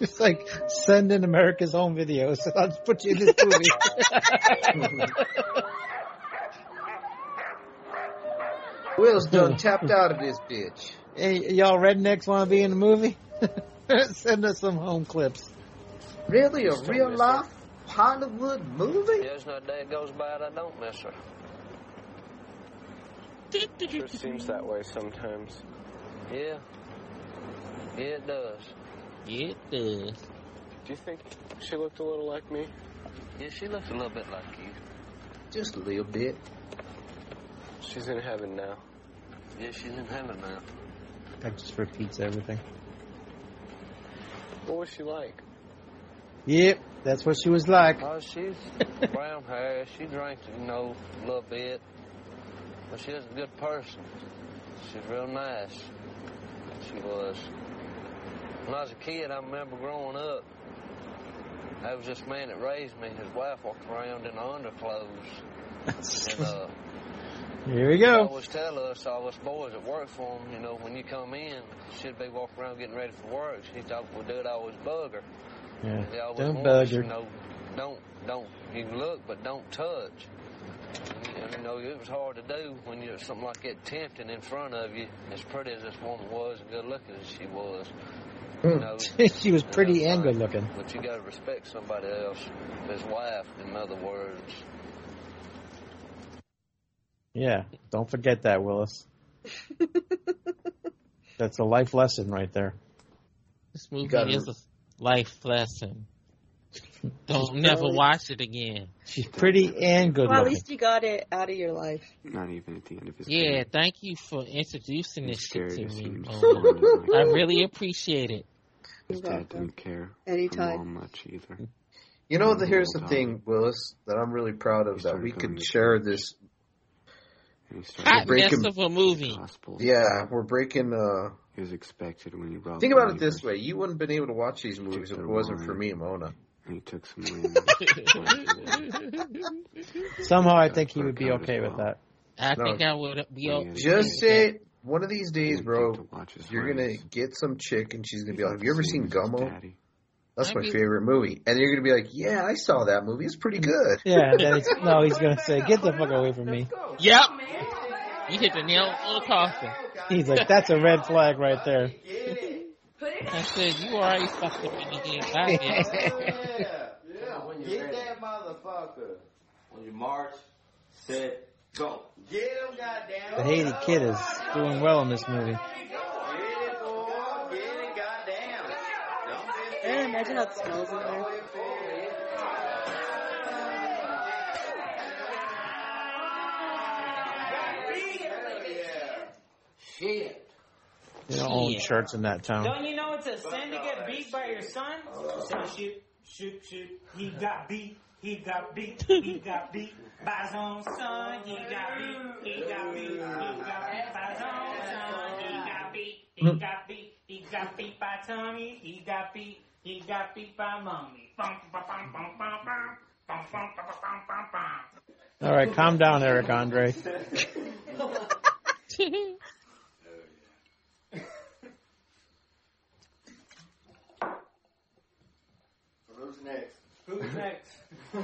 It's like send in America's Home Videos. I'll just put you in this movie. Will's done tapped out of this bitch. hey, y'all rednecks want to be in the movie? send us some home clips. Really? A real life Hollywood movie? There's no day goes by that I don't miss her. It sure seems that way sometimes. Yeah. Yeah, it does. Yeah, it. Do you think she looked a little like me? Yeah, she looks a little bit like you. Just a little bit. She's in heaven now. Yeah, she's in heaven now. That just repeats everything. What was she like? Yep, that's what she was like. Oh, she's brown hair. She drank, you know, a little bit. But she was a good person. She's real nice. She was. When I was a kid, I remember growing up. There was this man that raised me. His wife walked around in underclothes. and, uh, Here we He go. always tell us, all us boys that work for him, you know, when you come in, she'd be walking around getting ready for work. He thought we do it always bug her. Yeah, always don't warn bug her. You know, don't, don't, you can look, but don't touch. And, you know, it was hard to do when you something like that tempting in front of you, as pretty as this woman was and good looking as she was. Mm. You know, she was pretty and good looking. but you got to respect somebody else, his wife, in other words. Yeah, don't forget that, Willis. That's a life lesson right there. This movie gotta- is a life lesson. Don't never watch it again. She's pretty and good Well, at least you got it out of your life. Not even at the end of his Yeah, thank you for introducing this shit to scared to see me. him Mona. smiling like I really appreciate it. His dad didn't care Anytime. for mom much either. You know, the, here's the Tom. thing, Willis, that I'm really proud of that we going could to share this. Hot We're mess breaking- of a movie. Yeah, we're breaking. uh He was expected when he brought. Think about it this way: you wouldn't have been able to watch these movies if it wasn't for me and Mona. And he took some wings. Somehow I think he would be okay with that. I No. think I would be okay. Just say one of these days, bro, you're gonna get some chick and she's gonna be like, "Have you ever seen Gummo?" That's my favorite movie, and you're gonna be like, "Yeah, I saw that movie. It's pretty good." Yeah, then he's, no, he's gonna say, "Get the fuck away from me." Yep. You hit the nail on the coffin. He's like, "That's a red flag right there." I said, you already fucked up in the game. Bye, bitch. Yeah, get that motherfucker. When you march, set, go. Get him, goddamn. The Haiti kid is doing well in this movie. Get it, boy. Get it, goddamn. Don't be Yeah, imagine how it smells in there. Shit. They don't own church in that town. Don't you know it's a sin to get beat by your son? Say shoot, shoot, shoot. He got beat. He got beat. He got beat by his own son. He got beat. He got beat. He got beat by his own son. He got beat. He mm. got beat. He got beat by Tommy. He got beat. He got beat by mommy. Bum, bum, bum, bum, bum, bum. Bum, bum, bum, bum, bum, bum. All right, calm down, Eric Andre. Who's next? Who's next? How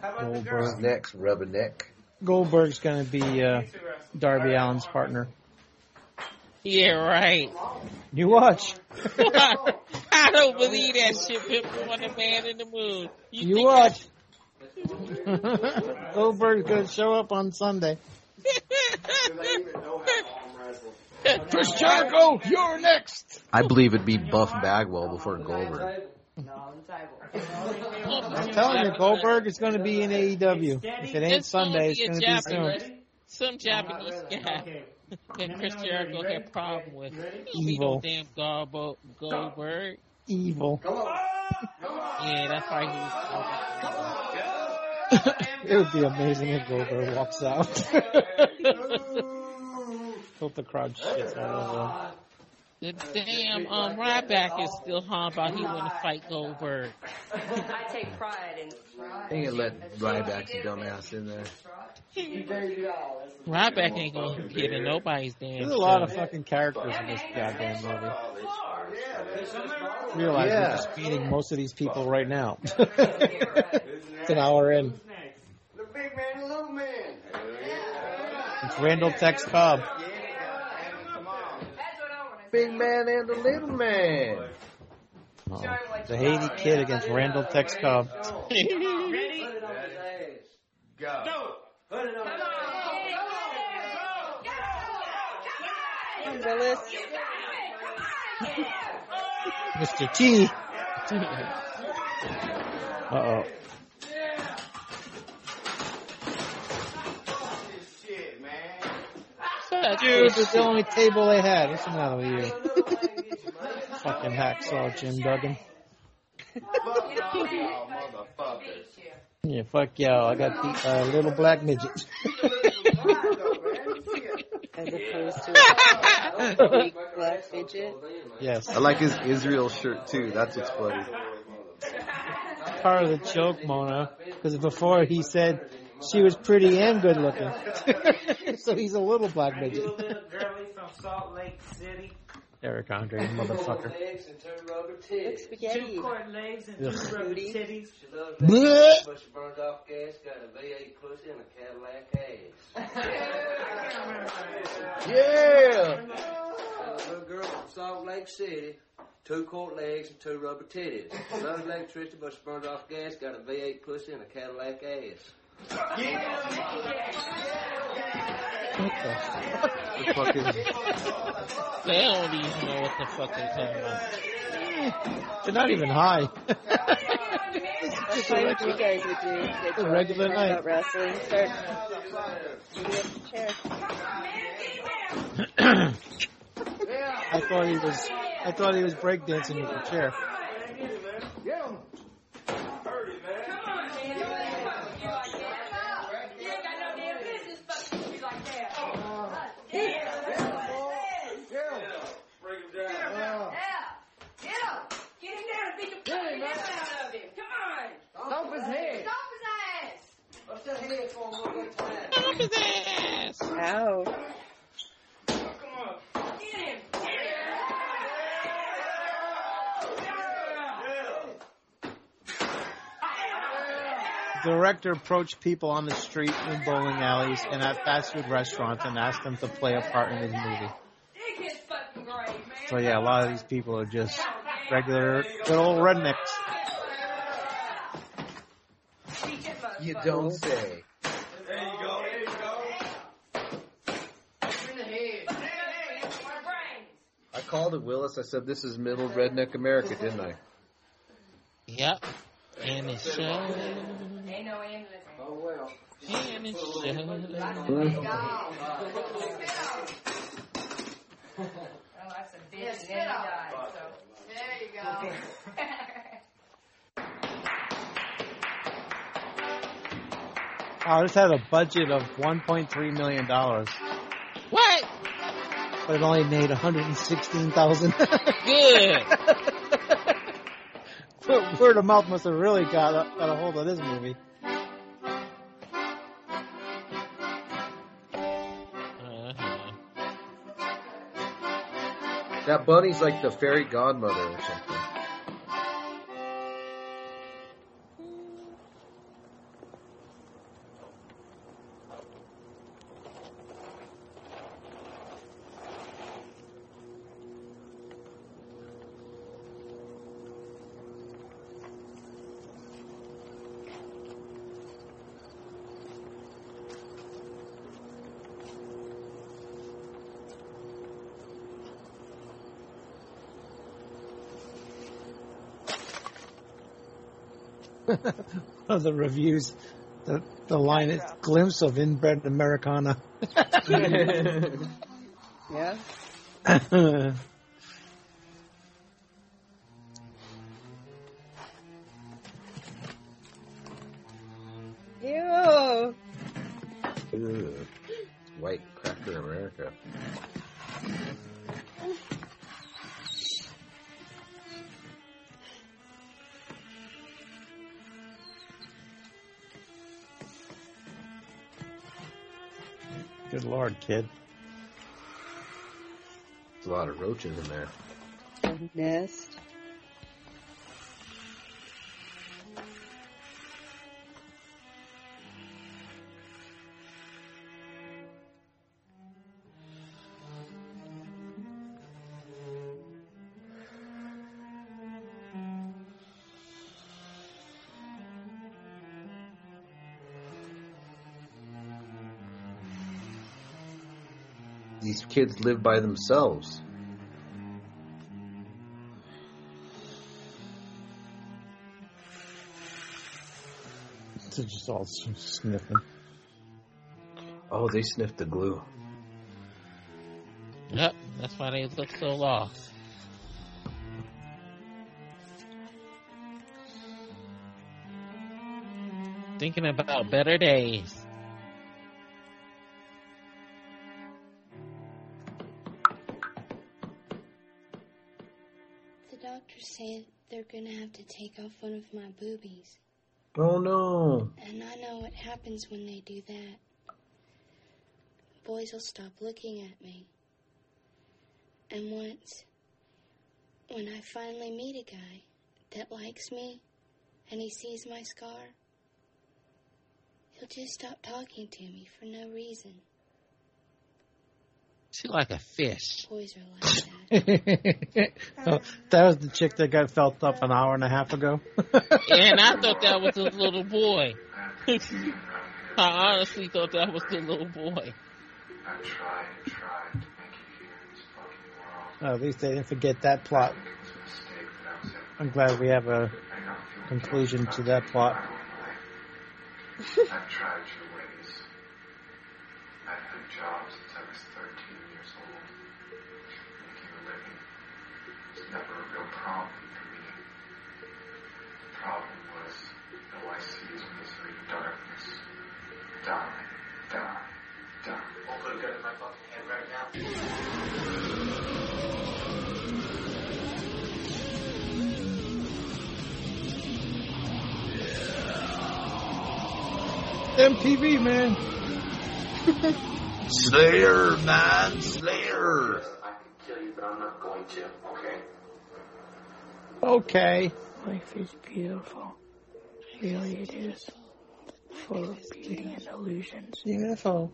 about the girl? Who's next? Rubberneck. Goldberg's gonna be uh, Darby Allin's partner. Yeah, right. You watch. I don't believe that shit. Pimp on the man in the moon. You, You watch. Goldberg's gonna show up on Sunday. Chris Jericho, you're next. I believe it'd be Buff Bagwell before Goldberg. I'm telling you, Goldberg is going to be in AEW. If it ain't It's Sunday, it's going to be Japanese- soon. Some Japanese guy that Chris Jericho had a problem with. Evil. damn Garbo, Goldberg. Evil. Yeah, that's why it would be amazing if Goldberg walks out. Hope the crowd shits all over him. He was. The damn um, Ryback is still hung about he want to fight Goldberg. I take pride in. They ain't let Ryback's dumbass in there. Ryback ain't gonna get in nobody's damn. There's a lot show. of fucking characters in this goddamn movie. Realize Yeah. we're just feeding most of these people right now. it's an hour in. The big man, the little man. It's Randall Tex Cobb. Big man and the little man. Oh, the Haiti kid against Randall Tex Cobb. Ready? Go. Come on, Willis. Mr. T. Uh oh. Dude, it's the only table they had. What's the matter with you? Fucking hacksaw, Jim Duggan. Fuck y'all, motherfuckers. Yeah, fuck y'all. I got beat by a little black midget. As opposed to a big black midget. yes. I like his Israel shirt too. That's what's funny. Part of the joke, Mona, because before he said she was pretty and good looking. so he's a little black Are you midget. a little girly from Salt Lake City? Eric Andre, motherfucker. Legs and two rubber titties. spaghetti. Two cord legs and Ugh. two rubber titties. She loves Blech. legs, but she burns off gas, got a V8 pussy and a Cadillac ass. Yeah. Uh, little girl from Salt Lake City, two quart legs and two rubber titties. She loves electricity, but she burns off gas, got a V8 pussy and a Cadillac ass. The fucking They don't even know what the fuck they're talking about. They're not even high. That's what you guys would do. They'd A talk regular about night. wrestling. Start beating up the chair. I thought he was. I thought he was breakdancing with the chair. No. Ow. Oh. Director approached people on the street in bowling alleys and at fast food restaurants and asked them to play a part in his movie. So yeah, a lot of these people are just regular little rednecks. You don't say. Called it Willis. I said this is middle redneck America, didn't I? Yep. And it shows. Ain't no endless. Oh well. And it shows. Well, that's a bitch, and then died, so. There you go. Oh, this had a budget of 1.3 million dollars, What? But it only made 116,000. Good. Word of mouth must have really got a, got a hold of this movie. Uh-huh. That bunny's like the fairy godmother or something. of the reviews, the the line is glimpse of inbred Americana. Yeah. Kid. There's a lot of roaches in there. A nest. Kids live by themselves. They're just all sniffing. Oh, they sniffed the glue. Yep. That's why they look so lost. Thinking about better days. Have to take off one of my boobies. Oh no. And I know what happens when they do that. Boys will stop looking at me. And once, when I finally meet a guy that likes me and he sees my scar, he'll just stop talking to me for no reason. She like a fish. Boys are like that. Oh, that was the chick that got felt up an hour and a half ago. and I thought that was the little boy. I honestly thought that was the little boy. I've tried tried to make you hear this fucking world. Oh, at least they didn't forget that plot. I'm glad we have a conclusion to that plot. I've tried your a problem for me. The problem was all I see is misery darkness. Die, die, die. I'll put a gun in my fucking head right now. MTV, man. Slayer, man, Slayer. I can kill you, but I'm not going to, okay? Okay. Life is beautiful. Really, it is. full of beauty and illusions. Beautiful.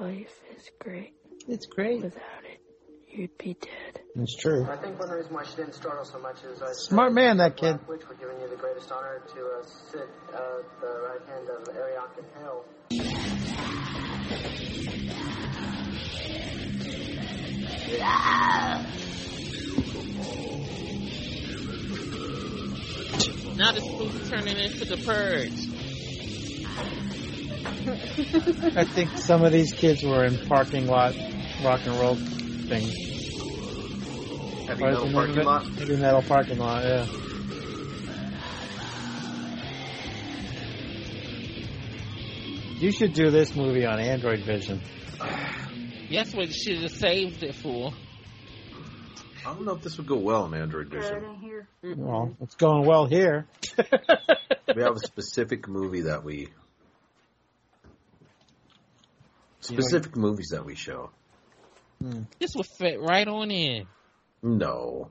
Life is great. It's great. Without it, you'd be dead. It's true. I think one reason why she didn't startle so much is I Smart man, that kid. which we're giving you the greatest honor to uh, sit at the right hand of Ariok and Hell. Now this movie is turning into the purge. I think some of these kids were in parking lot rock and roll things. Heavy What is metal the name parking it? lot? Heavy metal parking lot, yeah. You should do this movie on Android Vision. That's what you should have saved it for. I don't know if this would go well on Android Vision. here. Well, it's going well here. we have a specific movie that we specific movies that we show. Hmm. This would fit right on in. No.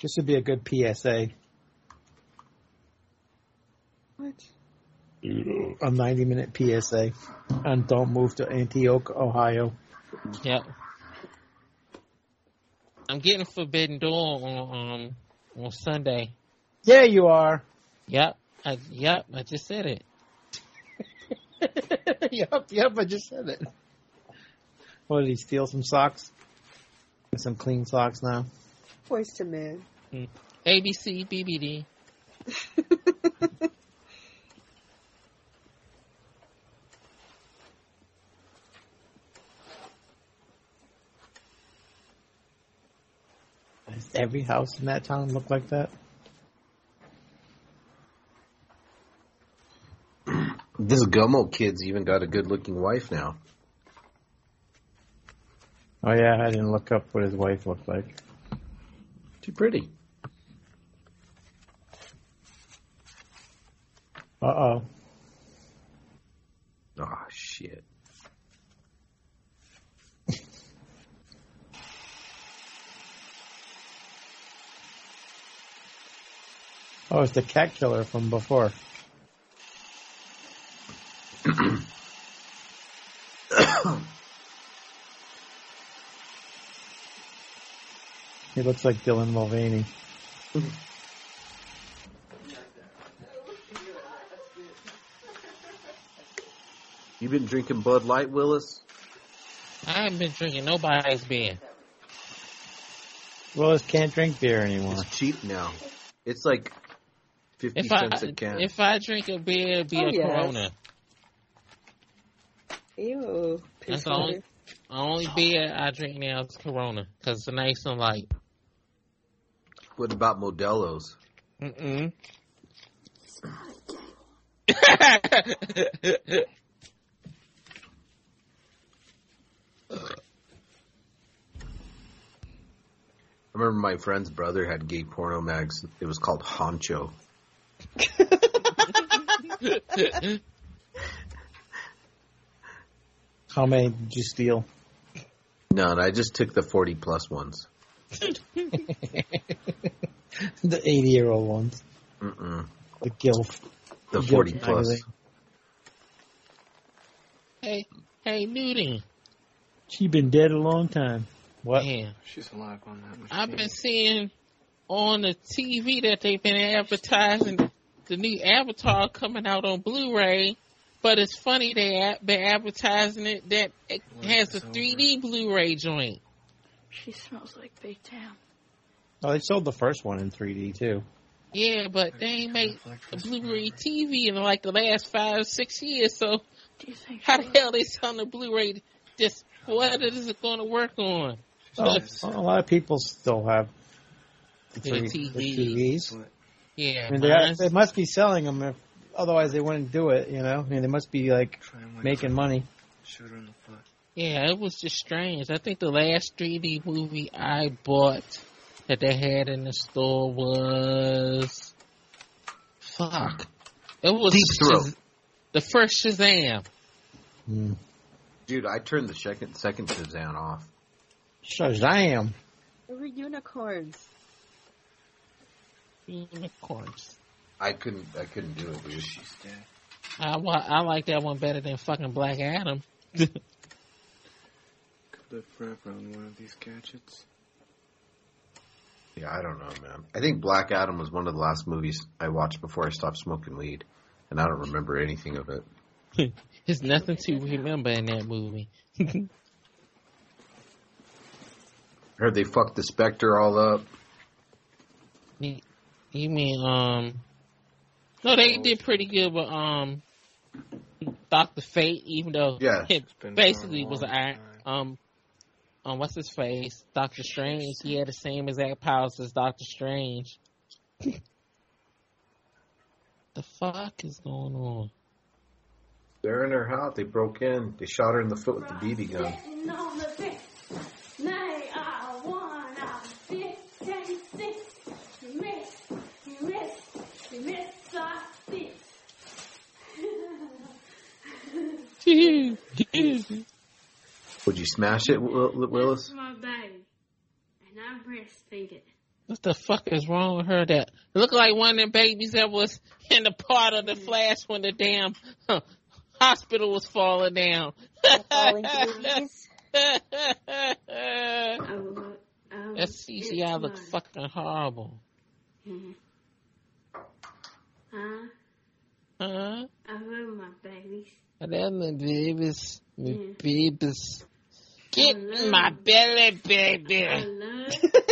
This would be a good PSA. What? A 90 minute PSA. And don't move to Antioch, Ohio. Yep. I'm getting Forbidden Door on um on Sunday. Yeah, you are. Yep. I, yep. I just said it. yep, yep, I just said it. What did he steal some socks? Some clean socks now. Voice to man. ABC BBD. Does every house in that town look like that? This Gummo kid's even got a good looking wife now. Oh yeah, I didn't look up what his wife looked like. Too pretty. Uh oh. Oh shit. Oh, it's the cat killer from before. he looks like Dylan Mulvaney. You been drinking Bud Light, Willis? I haven't been drinking nobody's beer. Willis can't drink beer anymore. It's cheap now. It's like fifty If I cents a can. if I drink a beer, it'd be Oh, a yes. Corona. Ew. That's the only, only beer I drink now is Corona because it's nice and light. What about Modelo's? Mm-mm. I remember my friend's brother had gay porno mags. It was called Honcho. How many did you steal? None. I just took the forty plus ones. the 80 year old ones. Mm-mm. The GILF. The GILF forty plus. magazine. hey, hey, Nudie. She been dead a long time. What? Man, She's alive on that machine. I've been seeing on the TV that they've been advertising the new Avatar coming out on Blu-ray, but it's funny they have been advertising it that it has a 3D Blu-ray joint. She smells like Big Town. Oh, they sold the first one in 3D too. Yeah, but they ain't made a Blu-ray TV in like the last five, six years. So Do you think how the hell they selling the Blu-ray? Just what is it going to work on? Oh, a lot of people still have the, The 3D, the TVs. TVs. Yeah, I mean, they, they must be selling them. If, otherwise, they wouldn't do it. You know, I mean, they must be like making money. Shoot her in the foot. Yeah, it was just strange. I think the last 3D movie I bought that they had in the store was fuck. It was Deep Throat. Shaz- the first Shazam. Hmm. Dude, I turned the second second Shazam off. Shazam! They were unicorns. Unicorns. I couldn't. I couldn't do it, dude. She's dead. I, wa- I like that one better than fucking Black Adam. Could live forever on one of these gadgets. Yeah, I don't know, man. I think Black Adam was one of the last movies I watched before I stopped smoking weed, and I don't remember anything of it. There's nothing to remember in that movie. Heard they fucked the Spectre all up. You, you mean um? No, they did pretty good with um Doctor Fate, even though Yeah. it basically was on an um um what's his face Doctor Strange. He had the same exact powers as Doctor Strange. the fuck is going on? They're in her house. They broke in. They shot her in the foot with the BB gun. Sitting on the bench. Nay, I won. I fifteen six. You miss. You miss. You miss. I six. Would you smash it, Will- Willis? That's my baby. And I breastfeed it. What the fuck is wrong with her? That it looked like one of them babies that was in the part of the flash when the damn huh, hospital was falling down. Falling babies. That CGI looks fucking horrible. Mhm. Huh? Huh? I love my babies. I love my babies. My Yeah. babies. Get I in my them. belly, I baby. love my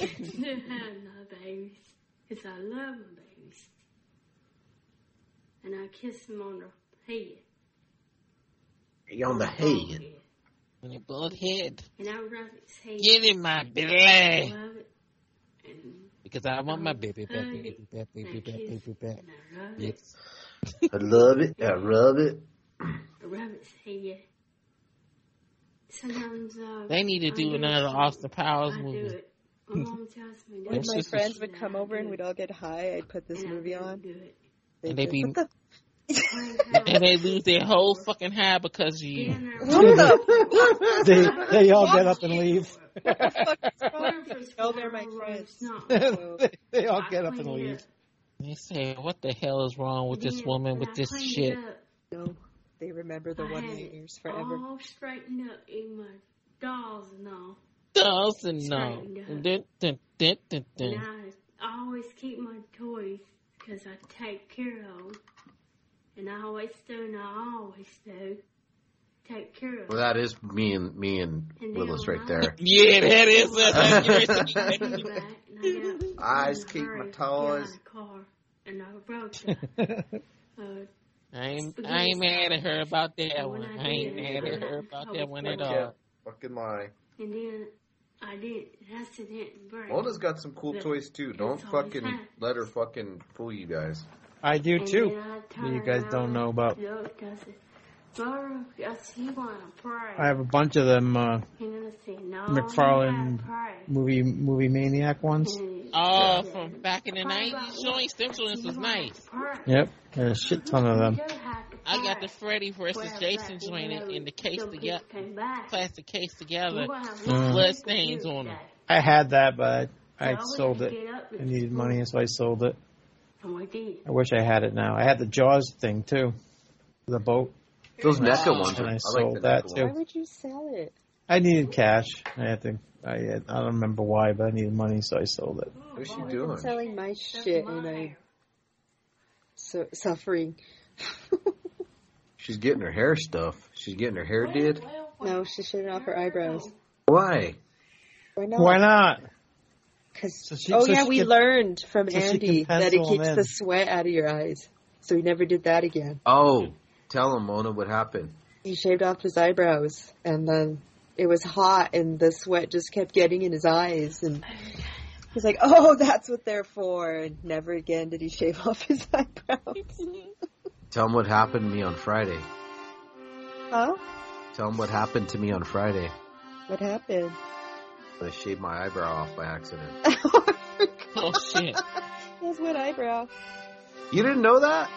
babies. Because I love my babies. And I kiss them on the head. You on the head. On your bald head. And I rub its head. Get in my I belly. love it. And Because I want my baby back, Honey, baby back, baby back, baby back. I love it. Yes. I love it. I rub it. I rub its head. Sometimes uh, They need to I do it. another Austin Powers I movie. it. My mom tells me When my friends would come over and we'd all get high, I'd put this movie on. And they'd be and they lose their whole fucking high because of you. they they all get up and leave. Oh, they're my friends. they, they all get up and leave. They say, "What the hell is wrong with this woman with this shit?" No, they remember the I one had nightmares forever. All straightened up in my dolls and all. Doesn't know. Straightened Dun, up. dun, dun, dun, And. I, I always keep my toys because I take care of them. And I always do, and I always do. Take care of them. Well, that is me and me and And Willis right there. Yeah, that is I just keep my toys. car, and I broke that. uh, I ain't, I ain't mad at her about that one. I ain't mad at her about that one at all. Fucking lie. and then I didn't accident break. Mona's got some cool The- toys too. Don't fucking happened. let her fucking fool you guys. I do And too. I You guys don't know about. Looked, I said, Mama, I said, want to pray. I have a bunch of them uh, And then I said, no, McFarlane you gotta pray. movie movie maniac ones. Oh, from back in the nineties joints, them joints was nice. Yep, there's a shit ton of them. I got the Freddy versus Jason joint in, in the case together, plastic case together, Mm. blood stains on them. I had that, but I, I sold it. wouldn't get up I needed money, so I sold it. And we did. I wish I had it now. I had the Jaws thing too, the boat. Those NECA ones And are- I I like sold the that NECA too. Why would you sell it? I needed cash. I had to. I had, I don't remember why, but I needed money, so I sold it. Oh, What's she I've been doing? selling my shit and I'm so, suffering. She's getting her hair stuff. She's getting her hair did. No, she's shaving off her eyebrows. Why? Why not? Why not? Cause, she- oh so yeah, we can- learned from so Andy that it keeps the sweat out of your eyes. So we never did that again. Oh, tell him Mona what happened. He shaved off his eyebrows and then it was hot and the sweat just kept getting in his eyes and he's like, Oh, that's what they're for and never again did he shave off his eyebrows. Tell him what happened to me on Friday. huh? Tell him what happened to me on Friday. What happened? I shaved my eyebrow off by accident. Oh, oh shit! He has one eyebrow. You didn't know that?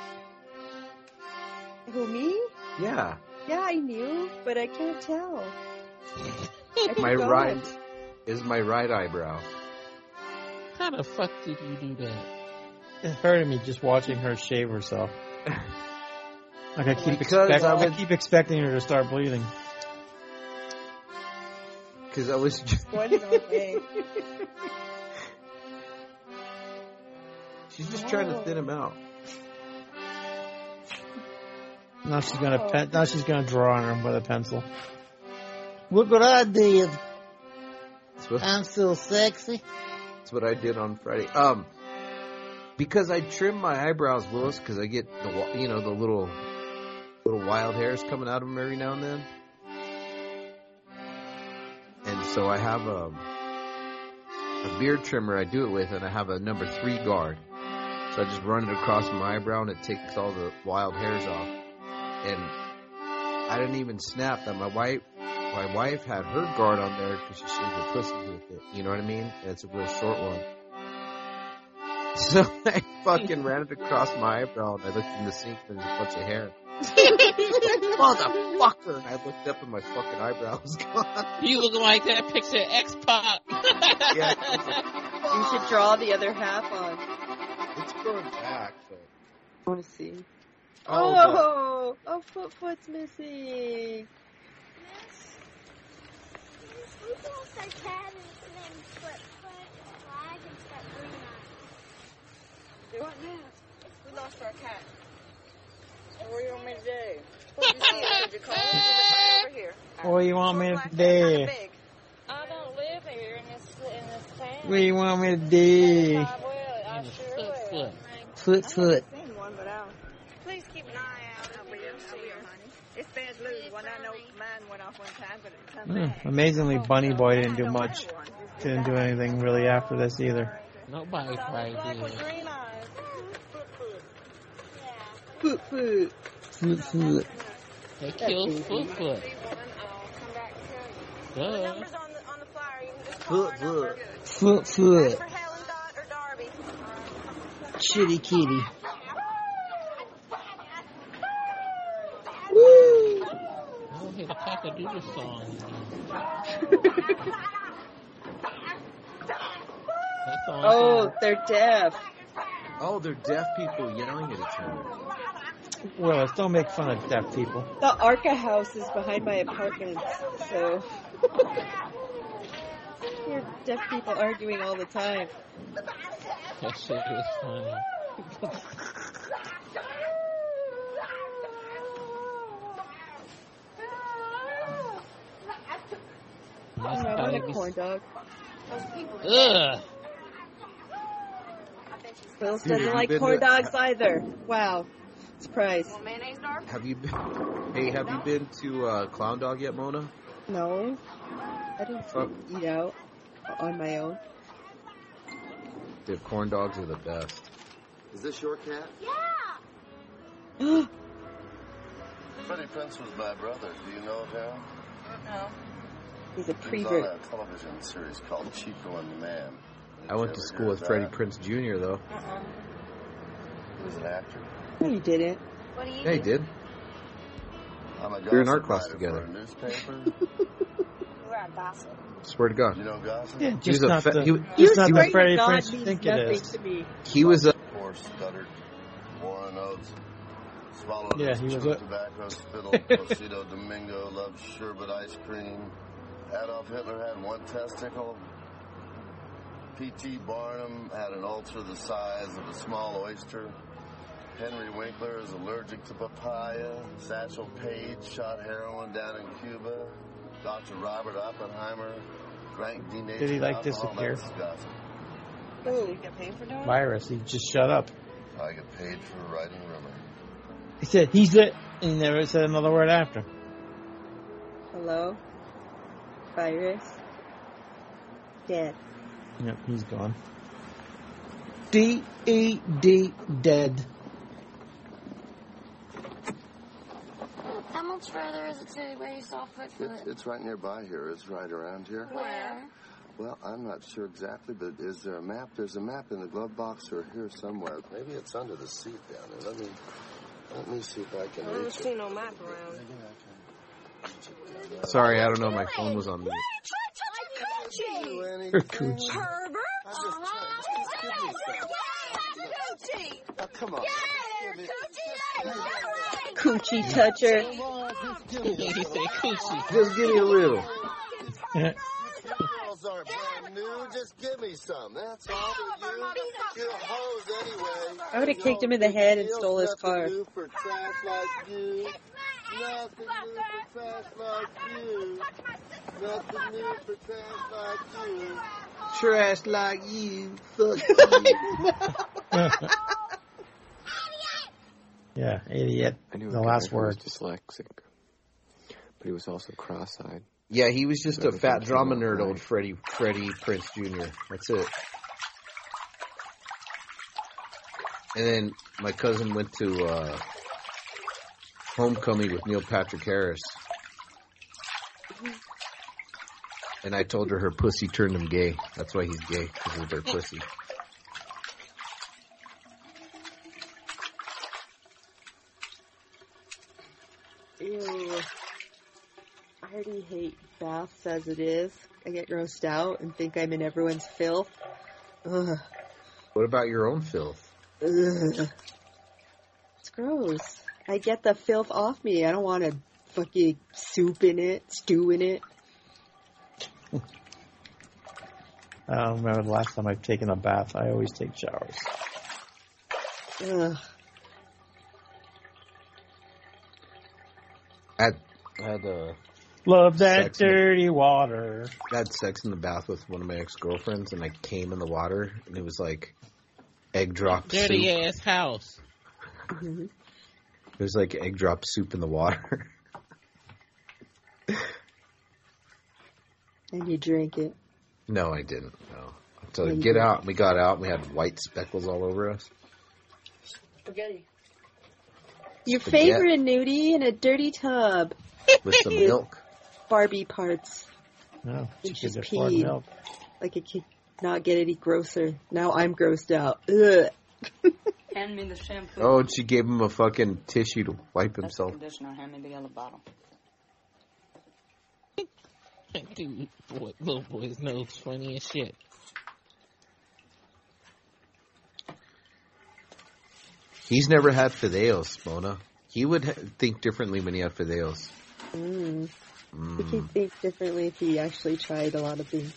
Who me? Yeah. Yeah, I knew, but I can't tell. I My forgot. right is my right eyebrow. How the fuck did you do that? It's hurting me just watching her shave herself. Like I keep Because expect, I I, keep expecting her to start bleeding. Because I was just, away. she's just trying to thin him out. Now she's gonna pen, now she's gonna draw on him with a pencil. Look what I did. What, I'm so sexy. that's what I did on Friday. Um, because I trim my eyebrows, Willis, because I get the you know the little little wild hairs coming out of them every now and then, and so I have a a beard trimmer I do it with, and I have a number three guard. So I just run it across my eyebrow, and it takes all the wild hairs off. And I didn't even snap that my wife my wife had her guard on there because she shaved her pussy with it. You know what I mean? And it's a real short one. So I fucking ran it across my eyebrow and I looked in the sink and there's a bunch of hair. Motherfucker! And I looked up and my fucking eyebrow was gone. You look like that picture of X Pac. Yeah. You should draw the other half on. It's growing back. but. I want to see. Oh oh, oh, oh, oh, foot foot's missing. We lost our cat and its name's Foot Foot, Flag, and it's got green eyes. Do what now? We lost our cat. What do you want me to do? What you see? Did you call it? Over here. What do you want me to do? I don't live here in this in this town. What do you want me to do? I will. I sure will. Foot foot. seen one, but I'll. Please keep an eye out. I will, I will, honey. It's bad news. One I know mine went off one time, but it come Hmm, back. amazingly, Bunny Boy didn't do much. Didn't do anything really after this either. Nobody probably Black with did. Foot foot. Foot foot. They killed Foot Foot. The Duh. numbers on the on the flyer. You can just call Foot. Foot foot. For Helen Dot or Darby. Chitty kitty. I don't hear the cock-a-doodle song. Song Oh, they're deaf. Oh, they're deaf people yelling at each other. Willis, don't make fun of deaf people. The Arca house is behind my apartment, so. Hear deaf people arguing all the time. That shit is funny. Oh, Must I want probably a corn dog. Ugh. Phyllis doesn't like corn to- dogs either. Wow. Surprise. Mayonnaise Darby? Have you been? Hey, have you been to uh, Clown Dog yet, Mona? No. I didn't Oh. eat out on my own. The corn dogs are the best. Is this your cat? Yeah! Freddie Prinze was my brother. Do you know of him? No. He's a He was on a television series called Chico and the Man. I went to school with Freddie Prinze Jr. though. Uh-uh. He was an actor. No, you didn't. What do you Yeah, he did. I'm a We were in art class together. For a newspaper. We're a gossip. Swear to God. you know gossip? Yeah, He just was a not fe- the, he was- not the Freddie God Prinze you think it nothing is. to me. He was a. Poor stuttered, Warren Oates, swallowed Yeah, he was a- tobacco, spittled Placido Domingo, loved sherbet ice cream. Adolf Hitler had one testicle. P.T. Barnum had an ulcer the size of a small oyster. Henry Winkler is allergic to papaya. Satchel Paige shot heroin down in Cuba. Dr. Robert Oppenheimer drank denatured Did he like disappear? That's gossip. That's you get paid for doing? Virus, he just shut up. I get paid for writing rumor. He said, he's it, and he never said another word after. Hello? Virus? Dead. Yep, he's gone. D E D dead. How much further is it to where you saw Foot It's, it's right nearby here. It's right around here. Where? Well, I'm not sure exactly, but is there a map? There's a map in the glove box or here somewhere. Maybe it's under the seat down there. Let me let me see if I can. I can don't reach see it. no map around. Sorry, I don't know. My phone was on mute. Her cooch. Herbert? Oh, come on. Coochie toucher. he said coochie. Just give me a little. Aren't brand new. Just give me some. That's all for you. You're hoes anyway. I would have kicked him in the head and stole his car. Nothing new for trash like you. Nothing new for trash like you. Nothing new for trash like you. Trash like you. Fuck you. Yeah, idiot. I knew The last who was word. dyslexic, but he was also cross-eyed. Yeah, he was just So a fat drama nerd, old Freddie Freddie Prinze Jr. That's it. And then my cousin went to uh, homecoming with Neil Patrick Harris, and I told her her pussy turned him gay. That's why he's gay because of their pussy. Ew. I already hate baths as it is. I get grossed out and think I'm in everyone's filth. Ugh. What about your own filth? Ugh. It's gross. I get the filth off me. I don't want to fucking soup in it, stew in it. I don't remember the last time I've taken a bath. I always take showers. Ugh. At had uh, Love that Sex in the- dirty water. I had sex in the bath with one of my ex girlfriends, and I came in the water, and it was like egg drop Dirty soup. ass house. Mhm. It was like egg drop soup in the water. And you drink it. no, I didn't. No. So Yeah, you get did. out. We got out. and We had white speckles all over us. Spaghetti. Your Spaghetti. favorite nudie in a dirty tub. with some milk. Barbie parts. No, You she just peed. milk. Like it could not get any grosser. Now I'm grossed out. Ugh. Hand me the shampoo. Oh, and she gave him a fucking tissue to wipe That's the himself. conditioner. Hand me the yellow bottle. Dude, boy, little boy's nose funny as shit. He's never had fideos, Mona. He would ha- think differently when he had fideos. Mm. He Mm, could think differently if he actually tried a lot of things.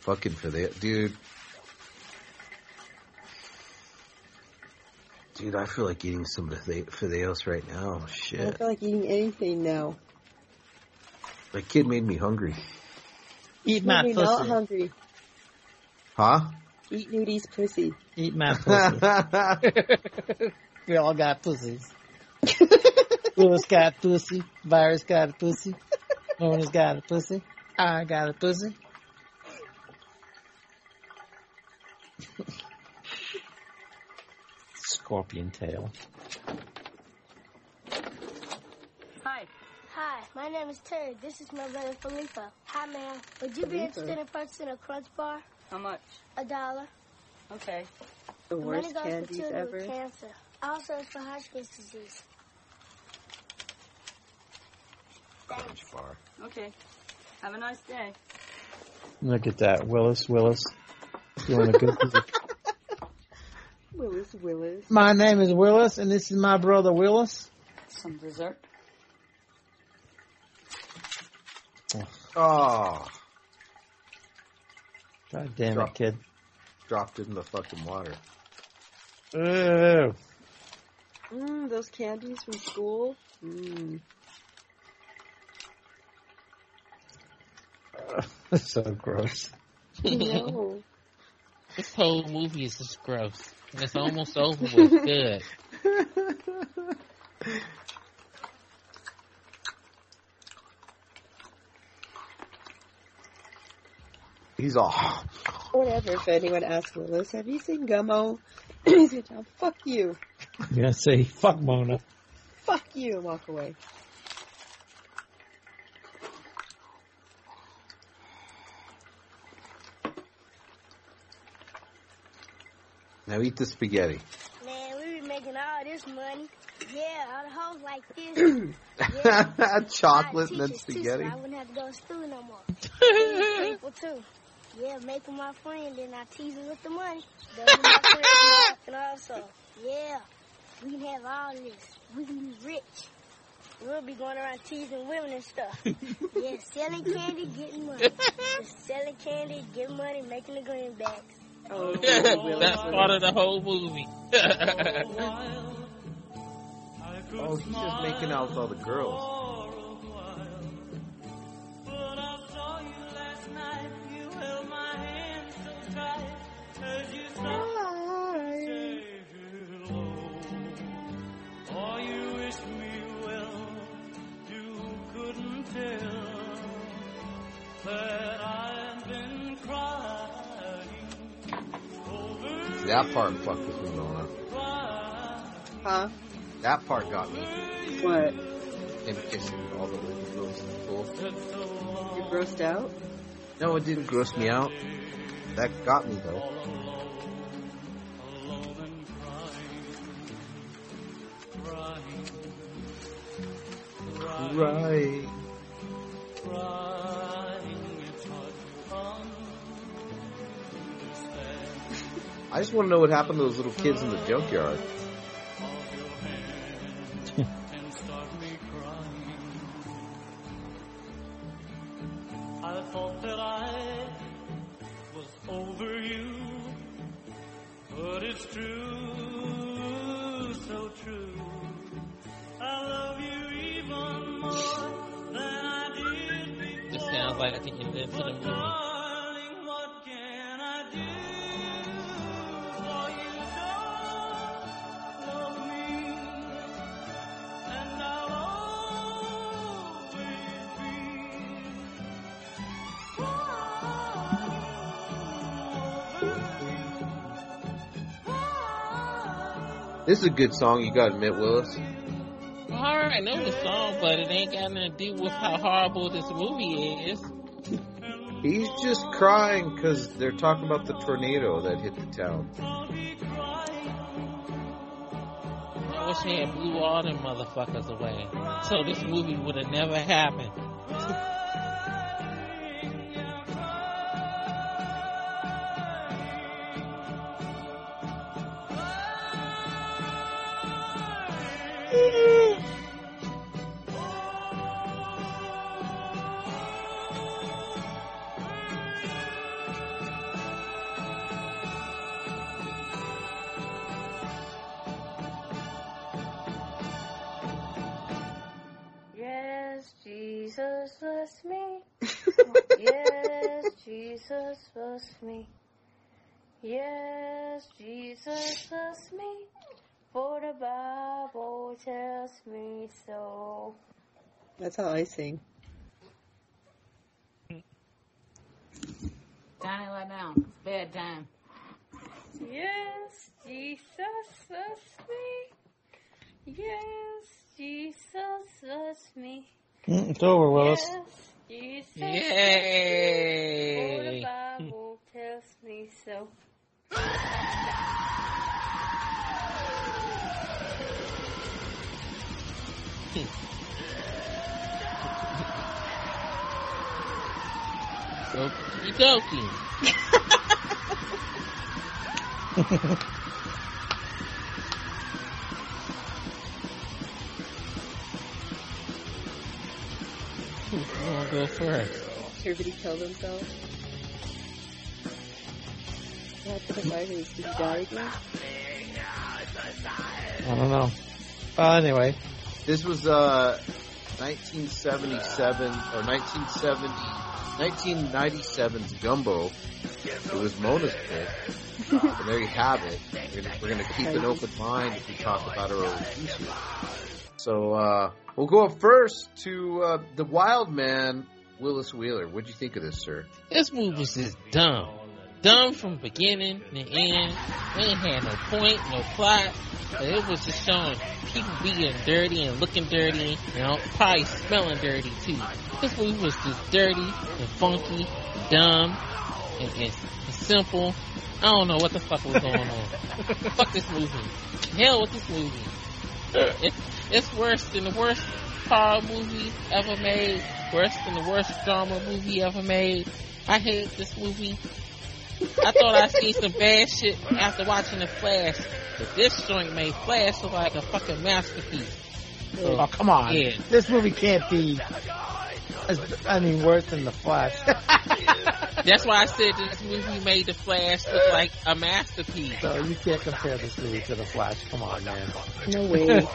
fucking fideo, dude. Dude, I feel like eating some fide- fideos right now. Shit. I don't feel like eating anything now. that kid made me hungry. Eat Made my me not hungry. Huh? Eat nudie's pussy. Eat my pussy. we all got pussies. Louis got a pussy. Virus got a pussy. Mona's got a pussy. I got a pussy. Scorpion tail. Hi. Hi, my name is Terry. This is my brother Felipe. Hi, ma'am. Would you be interested in purchasing a crunch bar? How much? A dollar. Okay. The money worst goes for candies children ever. with cancer. Also, it's for Hodgkin's disease. Crunch bar. Okay. Have a nice day. Look at that. Willis, Willis. Doing a good Willis, Willis. My name is Willis, and this is my brother Willis. Some dessert. Oh, God damn Drop. it, kid. dropped it in the fucking water. Ew. Mm, those candies from school. Mm. so gross. no. This whole movie is just gross. And it's almost over with. Good. He's all. Whatever. If anyone asks Willis, have you seen Gummo? He's gonna tell 'em, fuck you. I'm gonna say fuck Mona. Fuck you and walk away. Now eat the spaghetti. Man, we be making all this money. Yeah, all the hoes like this. yeah. Chocolate and then Teachers, too, spaghetti. So I wouldn't have to go to school no more. people too. Yeah, make him my friend, then I tease him with the money. My friend, and also, yeah, we can have all this. We can be rich. We'll be going around teasing women and stuff. yeah, selling candy, getting money. Just selling candy, getting money, making the greenbacks. Oh, That's part of the whole movie. Oh, he's just making out with all the girls. That part fucked with me, Mona. Huh? That part got me. What? Him kissing all the little girls in. You're grossed out? No, it didn't gross me out. That got me though. Just want to know what happened to those little kids in the junkyard. This is a good song, you gotta admit, Willis. Alright, I know the song, but it ain't got nothing to do with how horrible this movie is. He's just crying because they're talking about the tornado that hit the town. I wish they had blew all them motherfuckers away. So this movie would have never happened. That's how I sing. Johnny, lie down. It's bedtime. Yes, Jesus loves me. Yes, Jesus loves me. Mm, It's over, Willis. Yes, Jesus. Yay. For the Bible tells me so. Okie dokie. Who's gonna go first? Everybody killed themselves. What the virus? Did he die again? I don't know. Well, anyway, This was uh 1977 or 1970 1997's Gummo. It was Mona's pick. and there you have it. We're we're gonna keep an open mind if we talk about our own issues. So uh, we'll go up first to uh, the Wild Man, Willis Wheeler. What'd you think of this, sir? This movie was just dumb. Dumb from beginning to end. It ain't had no point, no plot. It was just showing people being dirty and looking dirty, you know, probably smelling dirty too. This movie was just dirty and funky, and dumb, and, and, and simple. I don't know what the fuck was going on. fuck this movie. Hell with this movie. It, it's worse than the worst horror movie ever made. Worse than the worst drama movie ever made. I hate this movie. I thought I seen some bad shit after watching The Flash, but this joint made Flash look like a fucking masterpiece. Oh, come on. Yeah. This movie can't be, as, I mean, worse than The Flash. That's why I said this movie made The Flash look like a masterpiece. so you can't compare this movie to The Flash. Come on, man. No way.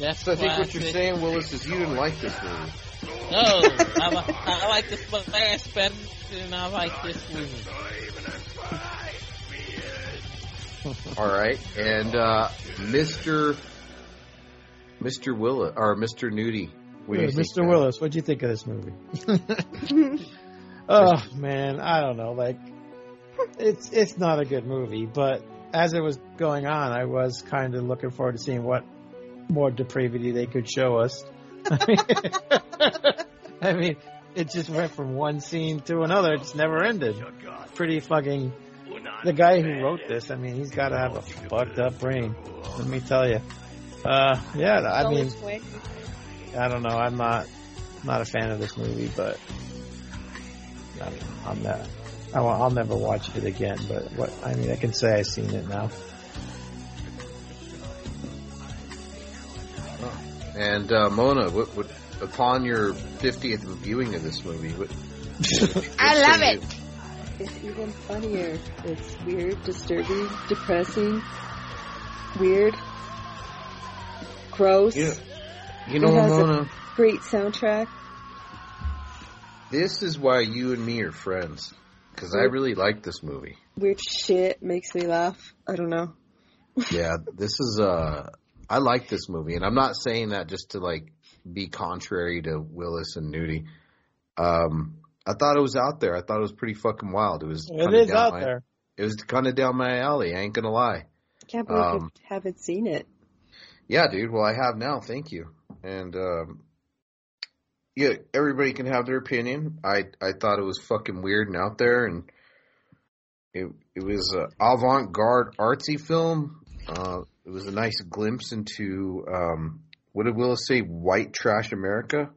That's So I think why what you're said- saying, Willis, is you didn't like this movie. No, I, I like this Flash better than I like this movie. All right, and uh, Mr. Mr. Willis or Mr. Nudie. What Yeah, Mr. man? Willis, what'd you think of this movie? oh man, I don't know. Like, it's it's not a good movie, but as it was going on, I was kind of looking forward to seeing what more depravity they could show us. I mean, it just went from one scene to another. It just never ended. Pretty fucking. The guy who wrote this, I mean, he's got to have a fucked up brain. Let me tell you. Uh, yeah, I mean, I don't know. I'm not not a fan of this movie, but I mean, I'm not. I will, I'll never watch it again. But what I mean, I can say I've seen it now. And uh, Mona, what, what, upon your 50th viewing of this movie, what, I love it. It's even funnier. It's weird, disturbing, depressing, weird, gross. You, you know, it has Mona, a great soundtrack. this is why you and me are friends. Because I really like this movie. Weird shit makes me laugh. I don't know. Yeah, this is uh I like this movie and I'm not saying that just to like be contrary to Willis and Nudie. Um I thought it was out there. I thought it was pretty fucking wild. It was It kinda is down out my- there. It was kind of down my alley. I ain't gonna lie. I Can't believe Um, you haven't seen it. Yeah, dude. Well, I have now. Thank you. And um, yeah, everybody can have their opinion. I I thought it was fucking weird and out there, and it it was a avant garde artsy film. Uh, it was a nice glimpse into um, what did Willis say? White trash America.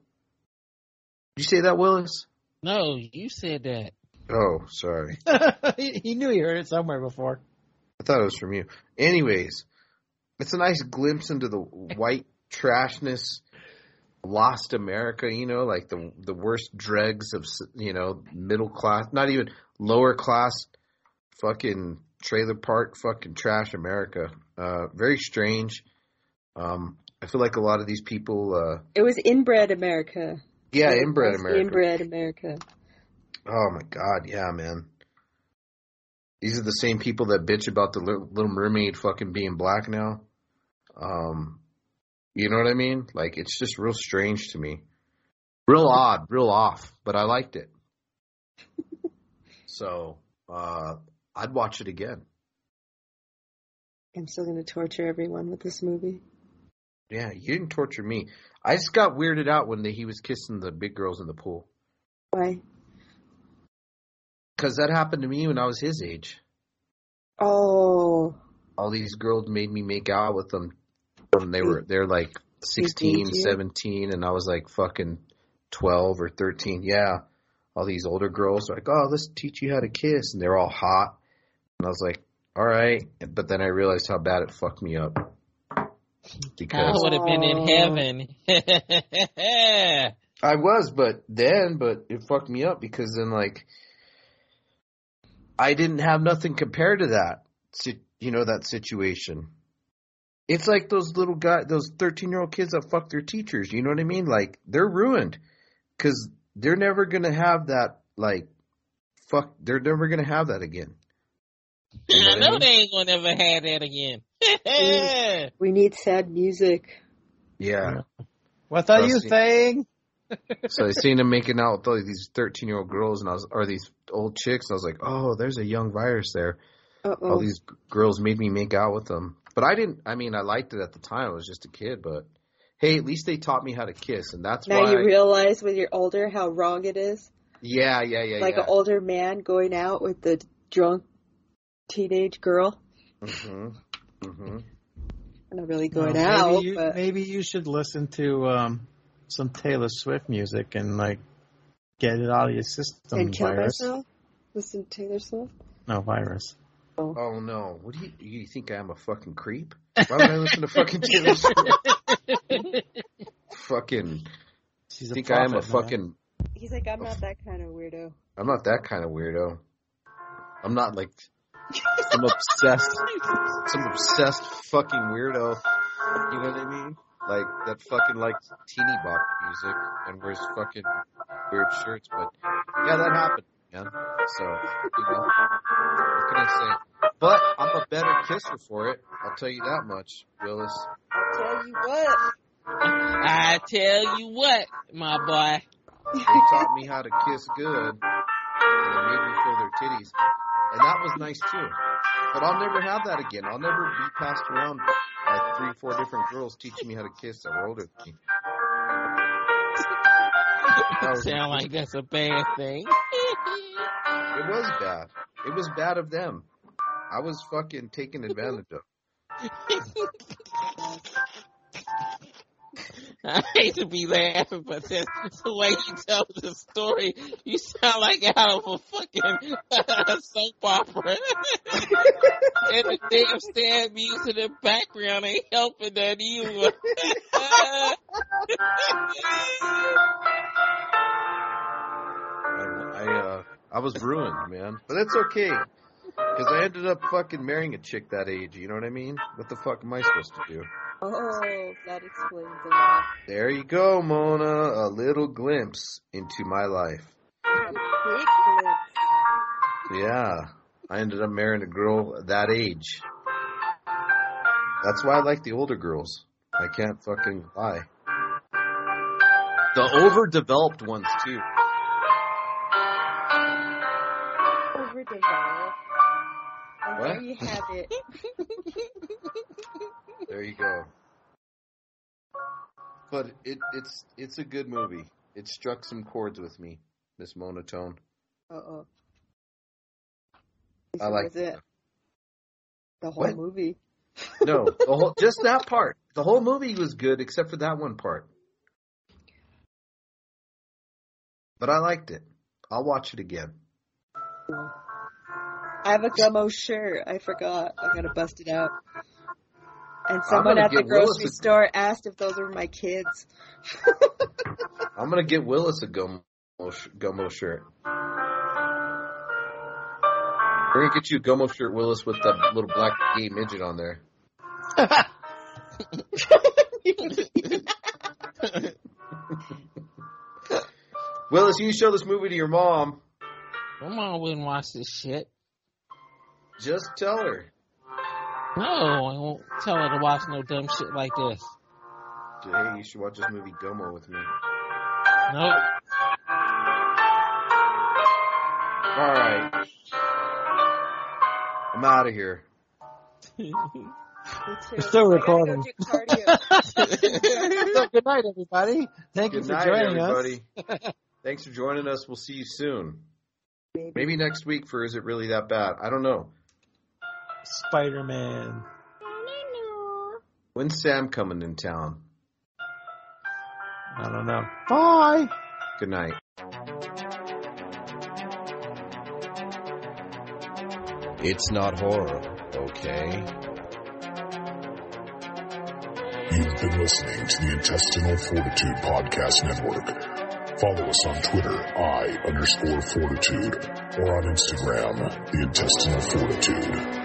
Did you say that, Willis? No, you said that. Oh, sorry. he, he knew he heard it somewhere before. I thought it was from you. Anyways, it's a nice glimpse into the white trashness, lost America. You know, like the the worst dregs of you know middle class, not even lower class, fucking trailer park, fucking trash America. Uh, very strange. Um, I feel like a lot of these people. Uh, It was inbred America. yeah, It inbred America. Inbred America. Oh my god, yeah, man. These are the same people that bitch about the Little Mermaid fucking being black now. Um, you know what I mean? Like it's just real strange to me, real odd, real off. But I liked it, so uh, I'd watch it again. I'm still going to torture everyone with this movie. Yeah, you didn't torture me. I just got weirded out when the, he was kissing the big girls in the pool Why? because that happened to me when I was his age. Oh, all these girls made me make out with them when they were they're like 16 did you? 17 and i was like fucking 12 or 13 yeah all these older girls are like oh let's teach you how to kiss and they're all hot and i was like all right but then i realized how bad it fucked me up Because I would have been in heaven. I was, but then, but it fucked me up because then, like, I didn't have nothing compared to that, you know, that situation. It's like those little guys, those 13 year old kids that fuck their teachers, you know what I mean? Like, they're ruined because they're never going to have that, like, fuck, they're never going to have that again. I know they ain't gonna ever have that again. we, mm. we need sad music. Yeah. What are you Trust saying? so I seen him making out with all these 13 year old girls and I was, or these old chicks. And I was like, oh, there's a young virus there. Uh-oh. All these g- girls made me make out with them. But I didn't, I mean, I liked it at the time. I was just a kid, but hey, at least they taught me how to kiss. And that's Now why. you realize when you're older how wrong it is. yeah, yeah, yeah, like yeah. an older man going out with the drunk teenage girl. hmm hmm Not really going Well, out, maybe you, but maybe you should listen to um, some Taylor Swift music and like get it out of your system. and kill virus. myself? Listen to Taylor Swift? No virus. Oh no! What do you you think I am a fucking creep? Why would I listen to fucking Taylor Swift? fucking She's a think I am a prophet, man. fucking He's like, I'm not that kind of weirdo. I'm not that kind of weirdo. I'm not like some obsessed some obsessed fucking weirdo. You know what I mean? Like that fucking likes teeny bop music and wears fucking weird shirts, but yeah, that happened, man. So, you know, what can I say? But I'm a better kisser for it. I'll tell you that much, Willis. I'll tell you what. I tell you what, my boy. They taught me how to kiss good, and they made me feel their titties, and that was nice too. But I'll never have that again. I'll never be passed around by three, four different girls teaching me how to kiss that were older than me. Sound like that's a bad thing. It was bad. It was bad of them. I was fucking taken advantage of. I hate to be laughing, but that's the way you tell the story. You sound like out of a fucking soap opera. and the damn sad music in the background ain't helping that either. I, I, uh, I was ruined, man. But that's okay. Cause I ended up fucking marrying a chick that age, you know what I mean? What the fuck am I supposed to do? Oh, that explains a lot. There you go, Mona. A little glimpse into my life. Big glimpse. Yeah. I ended up marrying a girl that age. That's why I like the older girls. I can't fucking lie. The overdeveloped ones too. Overdeveloped. And What? there you have it. There you go. But it, it's it's a good movie. It struck some chords with me. This monotone. Uh oh. I like it the whole What? movie? No, the whole, just that part. The whole movie was good except for that one part. But I liked it. I'll watch it again. I have a Gummo shirt. I forgot. I gotta bust it out. And someone at the grocery a- store asked if those were my kids. I'm gonna get Willis a Gummo, sh- Gummo shirt. We're gonna get you a Gummo shirt, Willis, with that little black gay midget on there. Willis, you show this movie to your mom. My mom wouldn't watch this shit. Just tell her. No, I won't tell her to watch no dumb shit like this. Hey, you should watch this movie Gummo with me. Nope. All right. I'm out of here. We're still recording. so good night, everybody. Thank Good you for night, joining everybody. us. Thanks for joining us. We'll see you soon. Maybe next week for Is It Really That Bad? I don't know. Spider Man. When's Sam coming in town? I don't know. Bye. Good night. It's not horror, okay? You've been listening to the Intestinal Fortitude Podcast Network. Follow us on Twitter, I underscore fortitude, or on Instagram, the Intestinal Fortitude.